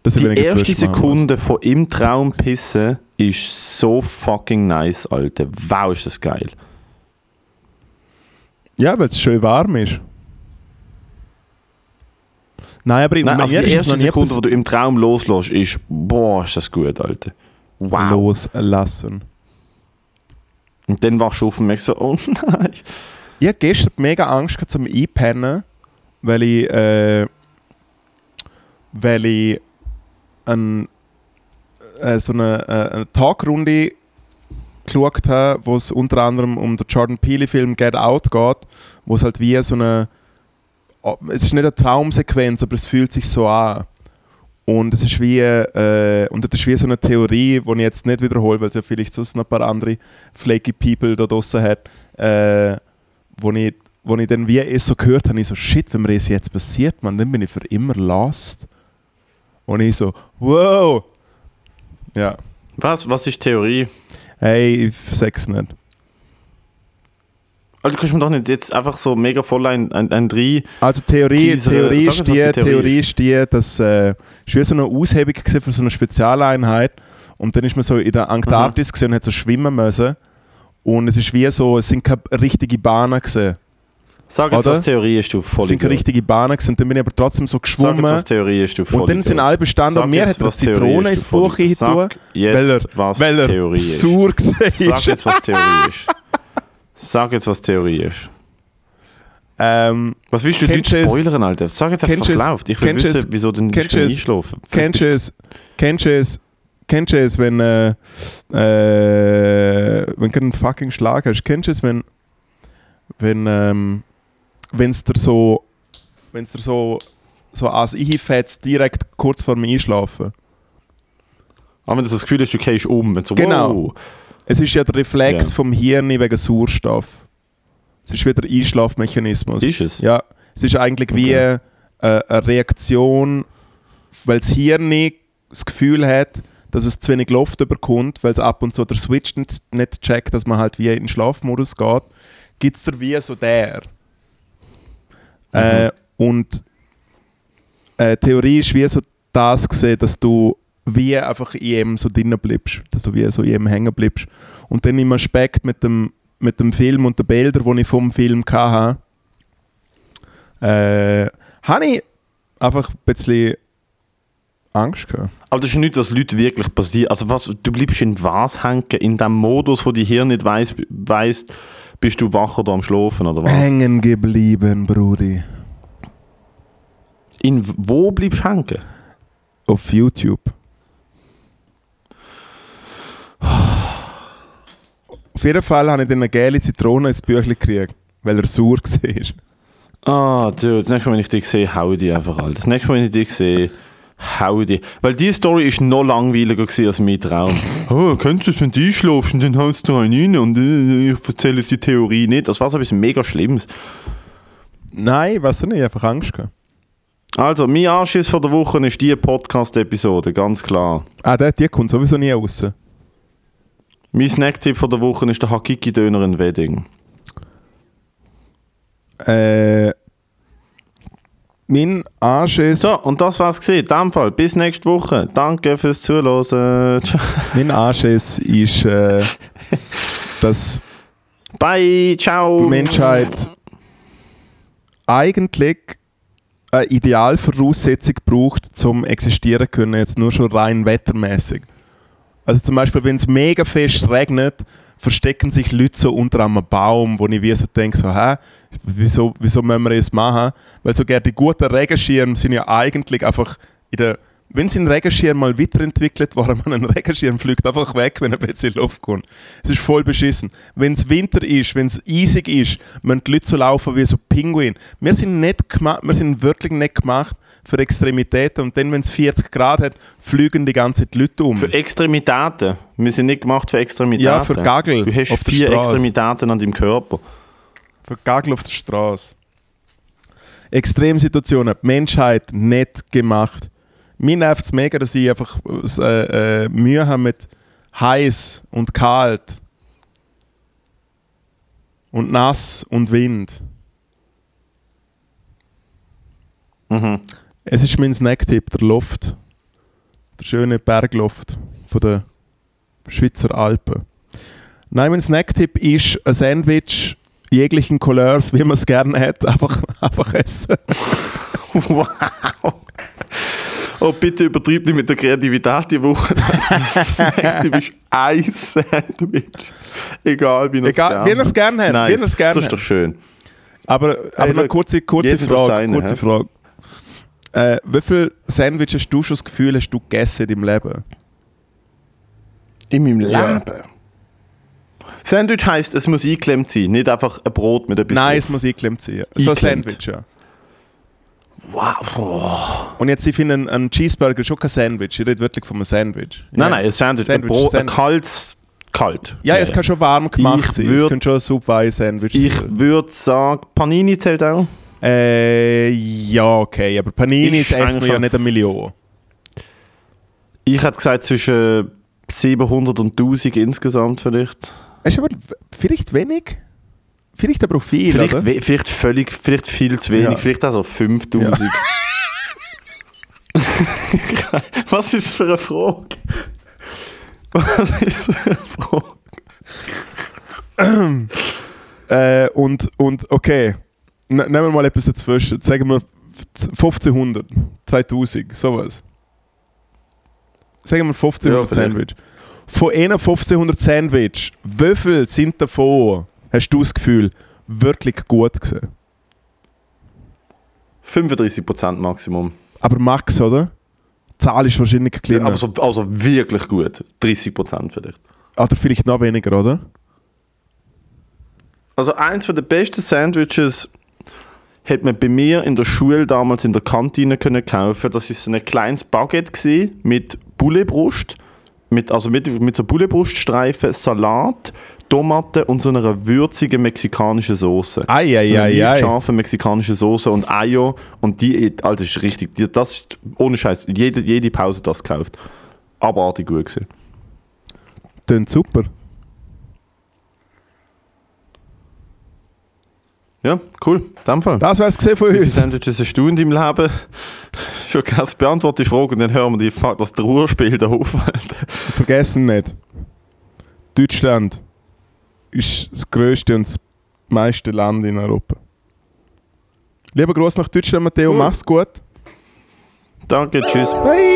die erste. Sekunde von im Traum pissen ist so fucking nice, Alter. Wow, ist das geil. Ja, weil es schön warm ist. Nein, aber Nein, also die erste Sekunde, etwas wo du im Traum loslässt, ist, boah, ist das gut, Alter. Wow. loslassen. Und dann wachst du auf und merkst so, oh nein. Ich hatte gestern mega Angst zum Einpennen, weil ich, äh, weil ich ein, äh, so eine, äh, eine Tagrunde geschaut habe, wo es unter anderem um den Jordan Peele-Film Get Out geht, wo es halt wie so eine es ist nicht eine Traumsequenz, aber es fühlt sich so an. Und es ist wie, äh, und das ist wie so eine Theorie, die ich jetzt nicht wiederhole, weil es ja vielleicht sonst noch ein paar andere flaky People da draussen hat, äh, wo ich, wo ich dann wie es so gehört habe, ich so, shit, wenn mir das jetzt passiert, man, dann bin ich für immer lost. Und ich so, wow! Ja, Was, was ist Theorie? hey, ich sag's nicht. Also du kannst mir doch nicht jetzt einfach so mega voll ein, ein, ein drei. Also Theorie, Teaser, Theorie, ist die, Theorie Theorie ist die, dass äh, es war wie so eine Aushebung für so eine Spezialeinheit und dann ist man so in der Antarktis gesehen und hat so schwimmen müssen und es ist wie so, es sind keine richtige Bahnen gesehen. Sag jetzt, was Theorie ist, du voll. sind keine richtige Bahnen gewesen. dann bin ich aber trotzdem so Sag jetzt, geschwommen was Theorie ist, du voll. und dann sind alle bestanden und mir hat er Zitrone ins Buch jetzt, weil er, was weil er Theorie ist. sauer gesehen Sag ist. jetzt, was Theorie ist. Sag jetzt, was Theorie ist. Ähm, Was willst du es? spoilern, Alter? Sag jetzt einfach, was es? läuft. Ich will wissen, es? wieso du nicht einschlafen Kennst du es? Kennst du es? Kennst du es, wenn, äh, äh, wenn du einen fucking Schlag hast? Kennst du es, wenn, wenn, ähm, wenn's dir so, wenn's dir so, so als einfetzt, direkt kurz vor dem Einschlafen? Aber wenn du das Gefühl hast, du gehst um. Wenn so, Genau. wow. Es ist ja der Reflex Ja. vom Hirn wegen Sauerstoff. Es ist wieder ein Einschlafmechanismus. Ist es? Ja, es ist eigentlich wie Okay. äh, eine Reaktion, weil das Hirn das Gefühl hat, dass es zu wenig Luft überkommt, weil es ab und zu der Switch nicht, nicht checkt, dass man halt wie in den Schlafmodus geht, gibt es da wie so der. Äh, und äh, Theorie ist wie so das gesehen, dass du wie einfach in ihm so drinnen bleibst, dass du wie so in ihm hängen bleibst. Und dann im Aspekt mit dem, mit dem Film und den Bildern, die ich vom Film hatte, äh, habe ich einfach ein bisschen Angst gehabt. Aber das ist ja nichts, was Leuten wirklich passiert. Also was, du bleibst in was hängen? In dem Modus, wo die Hirn nicht weiss, weiss, bist du wach oder am Schlafen oder was? Hängen geblieben, Brudi. In wo bleibst du hängen? Auf YouTube. Auf jeden Fall habe ich dann eine gelbe Zitrone ins Büchlein gekriegt, weil er sauer war. Ah, dude, das nächste Mal, wenn ich dich sehe, hau ich dich einfach, Alter. Das nächste Mal, wenn ich dich sehe, dich. Weil die Story ist noch langweiliger als mein Traum. oh, kennst du es, wenn du einschläfst und dann haust du einen rein und äh, ich erzähle die Theorie nicht. Das war so etwas mega Schlimmes. Nein, was nicht, einfach Angst gehabt. Also, mein Anschiss von der Woche ist die Podcast-Episode, ganz klar. Ah, der, die kommt sowieso nie raus. Mein Snacktipp von der Woche ist der Hakiki-Döner in Wedding. Äh, mein Anschiss, So, und das war's gesehen. In dem Fall, bis nächste Woche. Danke fürs Zuhören. Mein Anschiss ist, äh, dass Bye, ciao. die Menschheit eigentlich eine Idealvoraussetzung braucht, zum existieren zu können, jetzt nur schon rein wettermäßig. Also zum Beispiel, wenn es mega fest regnet, verstecken sich Leute so unter einem Baum, wo ich wie so denke, so, hä, wieso, wieso müssen wir das machen? Weil sogar die guten Regenschirme sind ja eigentlich einfach in der wenn sie einen Regenschirm mal weiterentwickelt worden, man ein Regenschirm fliegt einfach weg, wenn ein bisschen Luft kommt. Es ist voll beschissen. Wenn es Winter ist, wenn es eisig ist, müssen die Leute so laufen wie so Pinguin. Wir sind, nicht wir sind wirklich nicht gemacht für Extremitäten und dann, wenn es 40 Grad hat, fliegen die ganze die Leute um. Für Extremitäten. Wir sind nicht gemacht für Extremitäten. Ja, für Gagel Du hast auf vier. Extremitäten an deinem Körper. Für Gagel auf der Straße. Extremsituationen, die Menschheit nicht gemacht. Mir nervt es mega, dass ich einfach äh, äh, Mühe habe mit heiß und kalt. Und nass und Wind. Mhm. Es ist mein Snacktipp, der Luft. Der schöne Bergluft von der Schweizer Alpen. Nein, mein Snacktipp ist ein Sandwich jeglichen Couleurs, wie man es gerne hat, einfach, einfach essen. Wow. Oh, bitte übertreib nicht mit der Kreativität die Woche. du bist ein Sandwich. Egal, wie ihr es gerne Nice. wie ihr es gerne Das ist doch schön. Aber, aber noch look, kurze, kurze Frage. seine, kurze? Frage. Äh, wie viele Sandwiches hast du schon das Gefühl, hast du gegessen in deinem Leben? In meinem Ja. Leben. Sandwich heisst, es muss eingeklemmt sein, nicht einfach ein Brot mit etwas Nein, es drauf. muss eingeklemmt sein. So ein. Sandwich, ja. Wow. Und jetzt, ich finde, ein, ein Cheeseburger ist schon kein Sandwich. Ich rede wirklich von einem Sandwich. Nein, ja. nein, ein Sandwich, ein, Sandwich, Brot, ein Sandwich. kaltes, kalt. Ja, es kann schon warm gemacht Ich sein. Es würd- können schon Subway-Sandwich Ich sein. würde sagen, Panini zählt auch. Äh, ja, okay. Aber Paninis Ist essen eigentlich wir ja nicht eine Million. Ich hätte gesagt zwischen 700 und 1000 insgesamt vielleicht. Es ist aber vielleicht wenig. Vielleicht aber auch viel, Vielleicht, oder? we- vielleicht völlig, vielleicht viel zu wenig, Ja. vielleicht auch so 5000. Was ist das für eine Frage? Was ist das für eine Frage? Äh, und, und okay, nehmen wir mal etwas dazwischen. Sagen wir 1500, 2000, sowas. Sagen wir 1500 Ja. Sandwich. Von einer 1500 Sandwich, wie viel sind davon, hast du das Gefühl, wirklich gut gesehen? 35% Maximum. Aber Max, oder? Die Zahl ist wahrscheinlich kleiner. Aber so, also wirklich gut. 30% vielleicht. Oder vielleicht noch weniger, oder? Also eins der besten Sandwiches hat man bei mir in der Schule damals in der Kantine können kaufen. Das ist so ein kleines Baguette mit Bullebrust, mit, also mit, mit so Bullebruststreifen, Salat, Tomaten und so einer würzigen mexikanischen Soße. Ei, ei, so eine ei, scharfe mexikanische Soße und Ayo und die, Alter, das ist richtig, das ist, ohne Scheiß, jede, jede Pause das gekauft. Abartig gut gewesen. Tönt super. Ja, cool, in dem Fall. Das wär's gesehen von uns. Sandwiches hast du in deinem Leben? Schon ganz beantworte die Frage und dann hören wir die, Fa- das Trauerspiel da auf. Vergessen nicht. Deutschland ist das grösste und das meiste Land in Europa. Lieber Gruß nach Deutschland, Matteo. Cool. Mach's gut. Danke, tschüss. Bye.